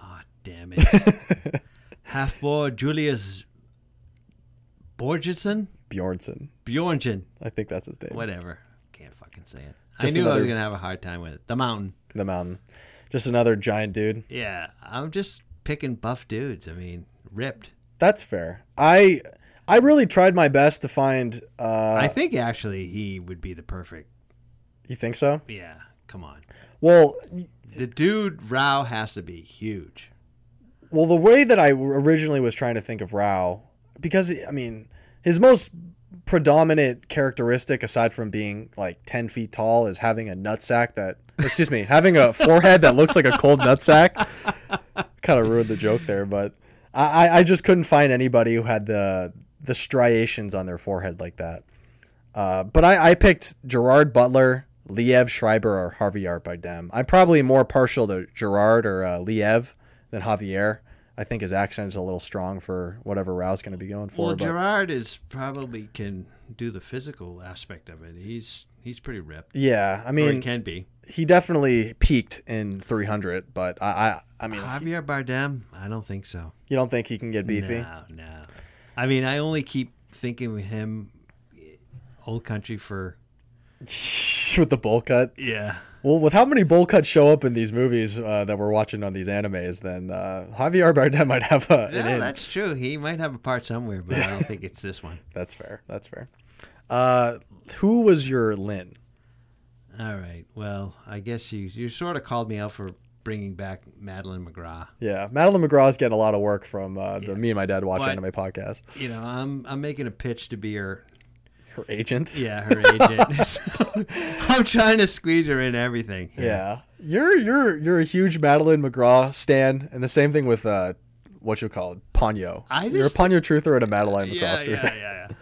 Oh, damn it. <laughs> Half boy Julius Borgerson? Bjornson. Bjornson. I think that's his name. Whatever. Can't fucking say it. I knew I was going to have a hard time with it. The Mountain. The mountain. Just another giant dude. Yeah, I'm just picking buff dudes. I mean, ripped. That's fair. I I really tried my best to find. Uh, I think actually he would be the perfect. you think so? Yeah, come on. Well, The dude Rao has to be huge. well, the way that I originally was trying to think of Rao, because I mean, his most predominant characteristic, aside from being like ten feet tall, is having a nutsack that. Excuse me, having a forehead that looks like a cold nutsack. <laughs> kind of ruined the joke there, but I, I- I just couldn't find anybody who had the the striations on their forehead like that. Uh, but I, I picked Gerard Butler, Liev Schreiber, or Javier Bardem. I'm probably more partial to Gerard or uh, Liev than Javier. I think his accent is a little strong for whatever Rao's going to be going for. Well, but Gerard is probably can do the physical aspect of it. He's he's pretty ripped. yeah, I Or he mean, can be. he definitely peaked in 300, but I, I, I mean, Javier Bardem, I don't think so. you don't think he can get beefy? No, no. I mean, I only keep thinking of him, eh, old country for <laughs> With the bowl cut. yeah. Well, with how many bowl cuts show up in these movies uh, that we're watching on these animes, then uh, Javier Bardem might have a, an Yeah, in. that's true. He might have a part somewhere, but I don't think it's this one. <laughs> That's fair. That's fair. Uh, who was your Lin? All right. Well, I guess you you sort of called me out for bringing back Madeleine McGraw. Yeah, Madeleine McGraw's getting a lot of work from uh, the Yeah. Me and My Dad Watch But- Anime podcast. You know, I'm I'm making a pitch to be her Her agent. yeah her agent. So, <laughs> <laughs> I'm trying to squeeze her in everything. Yeah. You're you're you're a huge Madeleine McGraw stan, and the same thing with uh, what you call it, Ponyo. I you're a just- Ponyo truther and a Madeleine McGraw yeah, truther. yeah, yeah, yeah.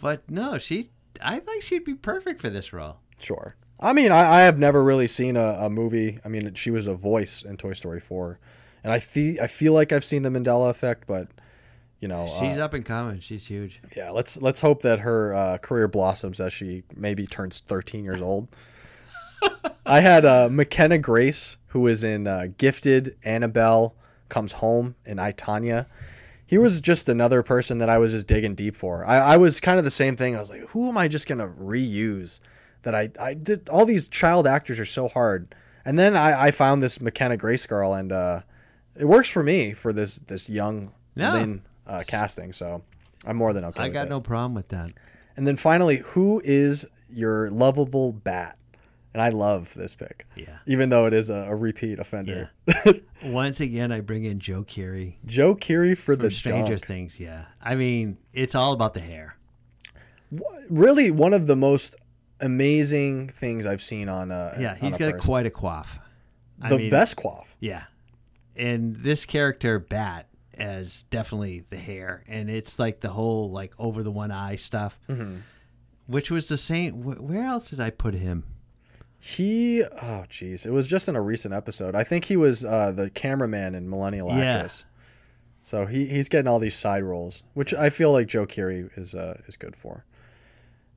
But no, she. I think she'd be perfect for this role. Sure. I mean, I, I have never really seen a, a movie. I mean, she was a voice in Toy Story 4, and I feel I feel like I've seen the Mandela Effect, but you know, She's uh, up and coming. She's huge. yeah. Let's let's hope that her uh, career blossoms as she maybe turns 13 years old. I had uh, McKenna Grace, who is in uh, Gifted, Annabelle Comes Home, and I Tonya. He was just another person that I was just digging deep for. I, I was kind of the same thing. I was like, who am I just gonna reuse? That I I did all these child actors are so hard, and then I, I found this McKenna Grace girl, and uh, it works for me for this this young Yeah. Lin uh, casting. So I'm more than okay. I got it. no problem with that. And then finally, who is your lovable bat? And I love this pick. Yeah. Even though it is a, a repeat offender. <laughs> Once again, I bring in Joe Keery Joe Keery for from the Stranger dunk. Things. Yeah. I mean, it's all about the hair. Really one of the most amazing things I've seen on a Yeah, he's a got person. quite a quaff. I the mean, best quaff. Yeah. And this character, Bat, as definitely the hair. And it's like the whole, like, over the one eye stuff, Mm-hmm. which was the same. wh- Where else did I put him? He oh jeez, it was just in a recent episode. I think he was uh, the cameraman in Millennium Yeah. Actress. So he, he's getting all these side roles, which I feel like Joe Keery is uh, is good for.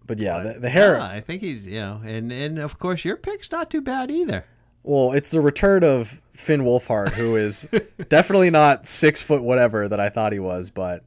But yeah, the, the hair. Yeah, I think he's, you know, and, and of course, your pick's not too bad either. Well, it's the return of Finn Wolfhard, who is <laughs> definitely not six foot whatever that I thought he was, but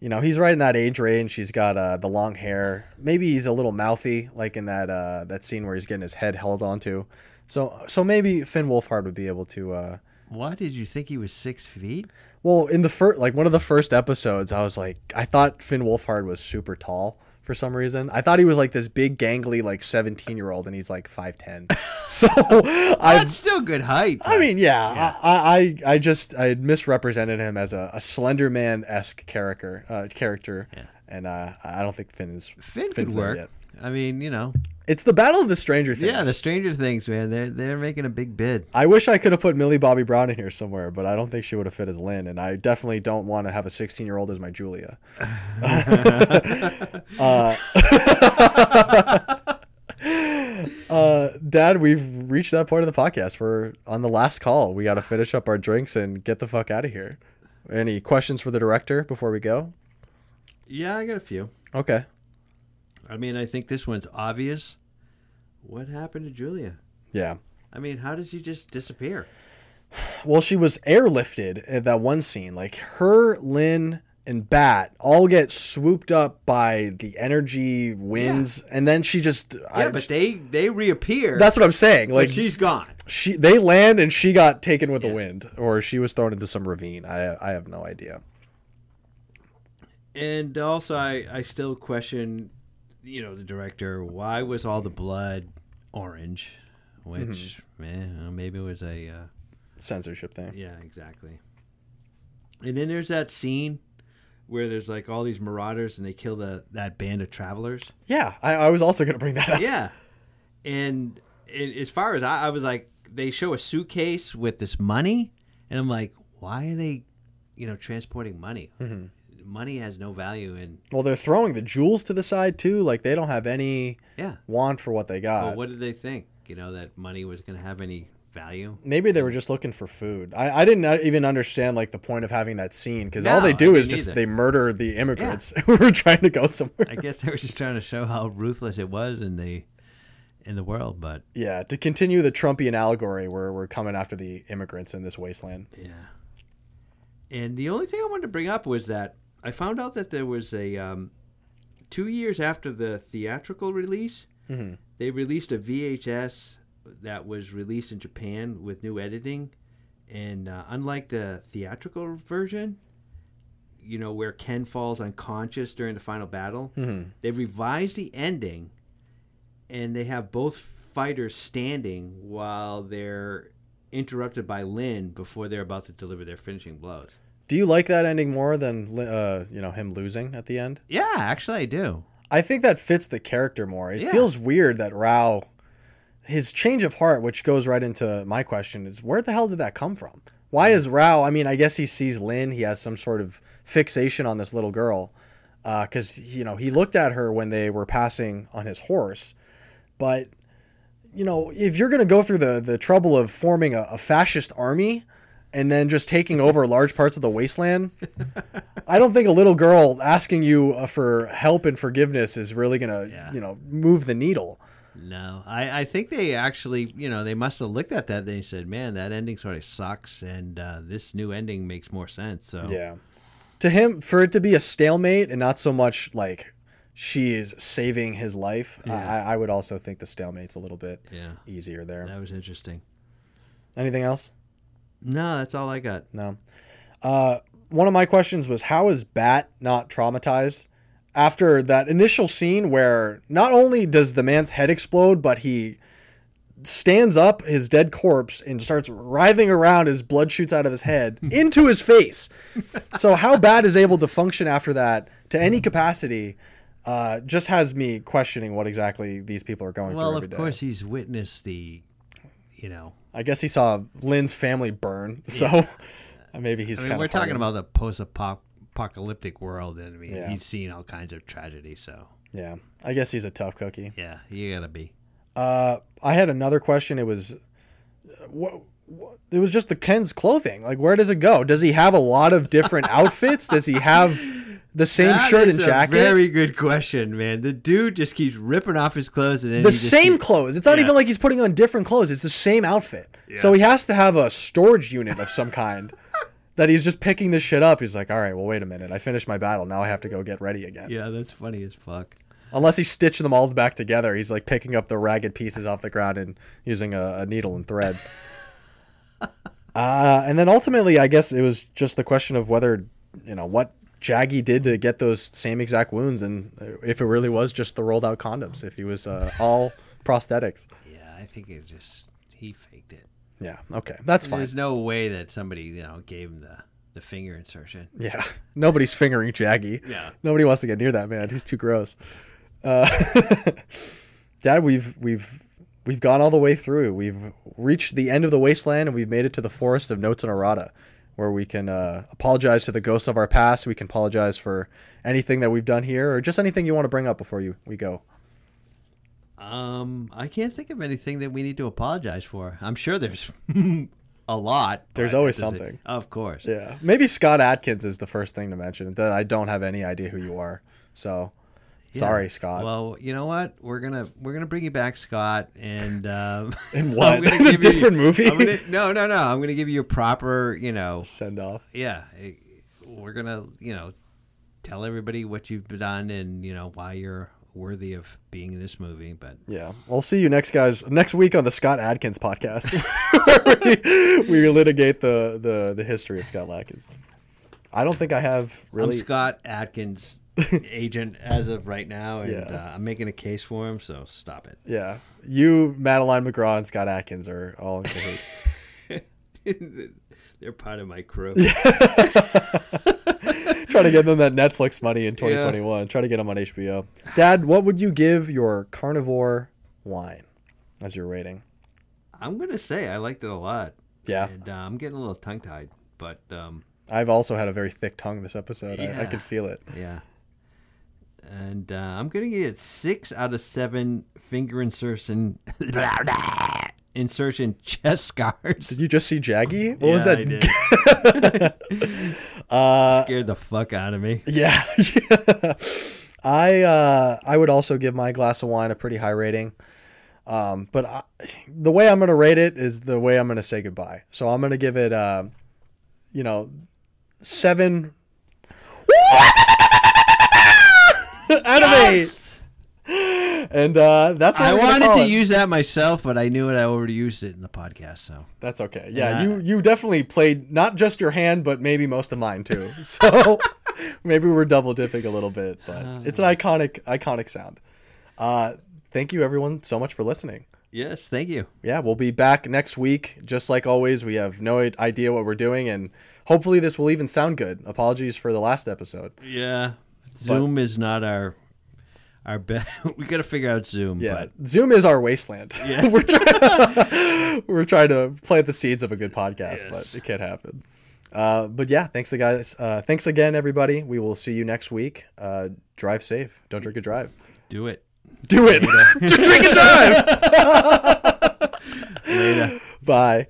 you know he's right in that age range. He's got uh, the long hair. Maybe he's a little mouthy, like in that uh, that scene where he's getting his head held onto. So so maybe Finn Wolfhard would be able to. Uh, What did you think he was six feet? well, in the first like one of the first episodes, I was like, I thought Finn Wolfhard was super tall for some reason. I thought he was like this big gangly like seventeen year old, and he's like five ten. <laughs> so I That's still good height. I mean, yeah, I, I, I just I misrepresented him as a, a Slender Man esque character, uh, character, Yeah. and uh, I don't think Finn is Finn could Finn's there work. yet. I mean, you know, It's the Battle of the Stranger Things. yeah, the Stranger Things, man, they're they're making a big bid. I wish I could have put Millie Bobby Brown in here somewhere, but I don't think she would have fit as Lin, and I definitely don't want to have a 16 year old as my Julia. <laughs> <laughs> uh, <laughs> uh, Dad, we've reached that part of the podcast. We're on the last call. We got to finish up our drinks and get the fuck out of here. Any questions for the director before we go? Yeah, I got a few. Okay. I mean, I think this one's obvious. What happened to Julia? Yeah. I mean, how did she just disappear? Well, she was airlifted in that one scene. Like her, Lin, and Bat all get swooped up by the energy winds, and then she just. Yeah, I, but they they reappear. that's what I'm saying. Like she's gone. she, they land and she got taken with Yeah. the wind, or she was thrown into some ravine. I, I have no idea. And also, I I still question, you know, the director. Why was all the blood orange? Which, man, maybe it was a. Uh, Censorship thing. Yeah, exactly. And then there's that scene where there's like all these marauders and they kill the that band of travelers. Yeah, I, I was also gonna bring that up. Yeah. And, and as far as I, I was like, they show a suitcase with this money, and I'm like, why are they, you know, transporting money? Money has no value, and Well, they're throwing the jewels to the side too. Like they don't have any yeah. want for what they got. Well, what did they think? You know, that money was going to have any value? Maybe they were just looking for food. I, I didn't even understand like the point of having that scene because all they do is just either. they murder the immigrants <laughs> who were trying to go somewhere. I guess they were just trying to show how ruthless it was in the in the world, but yeah, to continue the Trumpian allegory where we're coming after the immigrants in this wasteland. Yeah. And the only thing I wanted to bring up was that I found out that there was a um, two years after the theatrical release, Mhm. they released a VHS that was released in Japan with new editing, and uh, unlike the theatrical version, you know where Ken falls unconscious during the final battle, Mhm. they revised the ending, and they have both fighters standing while they're interrupted by Lin before they're about to deliver their finishing blows. Do you like that ending more than uh, you know him losing at the end? Yeah, actually, I do. I think that fits the character more. It Yeah. feels weird that Rao, his change of heart, which goes right into my question, is where the hell did that come from? Why is Rao? I mean, I guess he sees Lin. He has some sort of fixation on this little girl, because you know he looked at her when they were passing on his horse, but you know if you're gonna go through the the trouble of forming a, a fascist army. And then just taking over large parts of the wasteland. I don't think a little girl asking you uh, for help and forgiveness is really gonna, Yeah. you know, move the needle. No, I, I think they actually, you know, they must have looked at that. They said, "Man, that ending sort of sucks, and uh, this new ending makes more sense." So Yeah. To him, for it to be a stalemate and not so much like she is saving his life, I Yeah. I, I would also think the stalemate's a little bit yeah, easier there. that was interesting. Anything else? No, that's all I got. No. Uh, one of my questions was how is Bat not traumatized after that initial scene where not only does the man's head explode, but he stands up his dead corpse and starts writhing around as blood shoots out of his head <laughs> into his face. So how Bat is able to function after that to any capacity uh, just has me questioning what exactly these people are going Well, through of every day. course, he's witnessed the, you know, I guess he saw Lin's family burn, <laughs> so <laughs> maybe he's I kind mean, we're talking about the post-apocalyptic world, and I mean, Yeah. he's seen all kinds of tragedy. So Yeah, I guess he's a tough cookie. yeah, you gotta be. Uh, I had another question. It was, what, what? It was just the Ken's clothing. Like, where does it go? Does he have a lot of different <laughs> outfits? Does he have the same That shirt and jacket? very good question, man. The dude just keeps ripping off his clothes and the same keeps- clothes. It's not Yeah. even like he's putting on different clothes. It's the same outfit. Yeah. So he has to have a storage unit of some kind. <laughs> That he's just picking this shit up. He's like, all right, well, wait a minute. I finished my battle. Now I have to go get ready again. Yeah, that's funny as fuck. Unless he stitched them all back together, he's like picking up the ragged pieces off the ground and using a, a needle and thread. <laughs> uh, and then ultimately, I guess it was just the question of whether, you know, what Jagi did to get those same exact wounds and if it really was just the rolled out condoms, if he was uh, <laughs> all prosthetics. Yeah, I think it just he faked it. Yeah, okay. That's fine. There's no way that somebody you know gave him the the finger insertion. Yeah. <laughs> Nobody's fingering Jagi. <laughs> Yeah. Nobody wants to get near that man. He's too gross. Uh, Dad, we've we've we've gone all the way through. We've reached the end of the wasteland and we've made it to the forest of notes and errata, where we can uh, apologize to the ghosts of our past. We can apologize for anything that we've done here, or just anything you want to bring up before you we go. Um, I can't think of anything that we need to apologize for. I'm sure there's <laughs> a lot. There's always something. Of course. Yeah. Maybe Scott Adkins is the first thing to mention. That I don't have any idea who you are. So Yeah. sorry, Scott. Well, you know what? We're gonna we're gonna bring you back, Scott, and um, <laughs> <laughs> I'm what? gonna In a give you- different movie? I'm gonna, no, no, no. I'm gonna give you a proper, you know, Send off. yeah. We're gonna, you know, tell everybody what you've done and you know why you're worthy of being in this movie. But Yeah, we'll see you next guys next week on the Scott Adkins podcast, we, <laughs> we litigate the, the the history of Scott Adkins. I don't think I have really. I'm Scott Adkins, <laughs> agent as of right now, and Yeah. uh, I'm making a case for him. So stop it. Yeah, you, Madeleine McGraw, and Scott Adkins are all in cahoots. <laughs> They're part of my crew. <laughs> Try to get them that Netflix money in 2021. Try to get them on HBO. Dad, what would you give your Carnivor wine as your rating? I'm gonna say I liked it a lot. Yeah, and uh, I'm getting a little tongue tied, but um, I've also had a very thick tongue this episode. I, I Yeah. could feel it. yeah. And uh, I'm gonna get six out of seven finger insertion <laughs> insertion chest scars. Did you just see Jagi? What was that? I did. <laughs> Uh, Scared the fuck out of me. Yeah. <laughs> I uh I would also give my glass of wine a pretty high rating. Um but I, the way I'm going to rate it is the way I'm going to say goodbye. So I'm going to give it uh you know 7 <laughs> of 8. And uh that's what I wanted to it. use that myself, but I knew it. I already used it in the podcast, so That's okay. Yeah, Yeah. you you definitely played not just your hand, but maybe most of mine too. <laughs> So <laughs> maybe we're double dipping a little bit, but it's an iconic iconic sound. Uh, thank you everyone so much for listening. Yes, thank you. Yeah, we'll be back next week. Just like always, we have no idea what we're doing, and hopefully this will even sound good. Apologies for the last episode. Yeah, Zoom is not our our best. <laughs> we got to figure out Zoom. Yeah, but Zoom is our wasteland. Yeah. <laughs> we're trying <laughs> we're trying to plant the seeds of a good podcast, Yes. but it can't happen. Uh, but yeah, thanks guys. Uh, thanks again, everybody. We will see you next week. Uh, drive safe. Don't drink and drive. do it Do it. Drink and drive. later. Bye.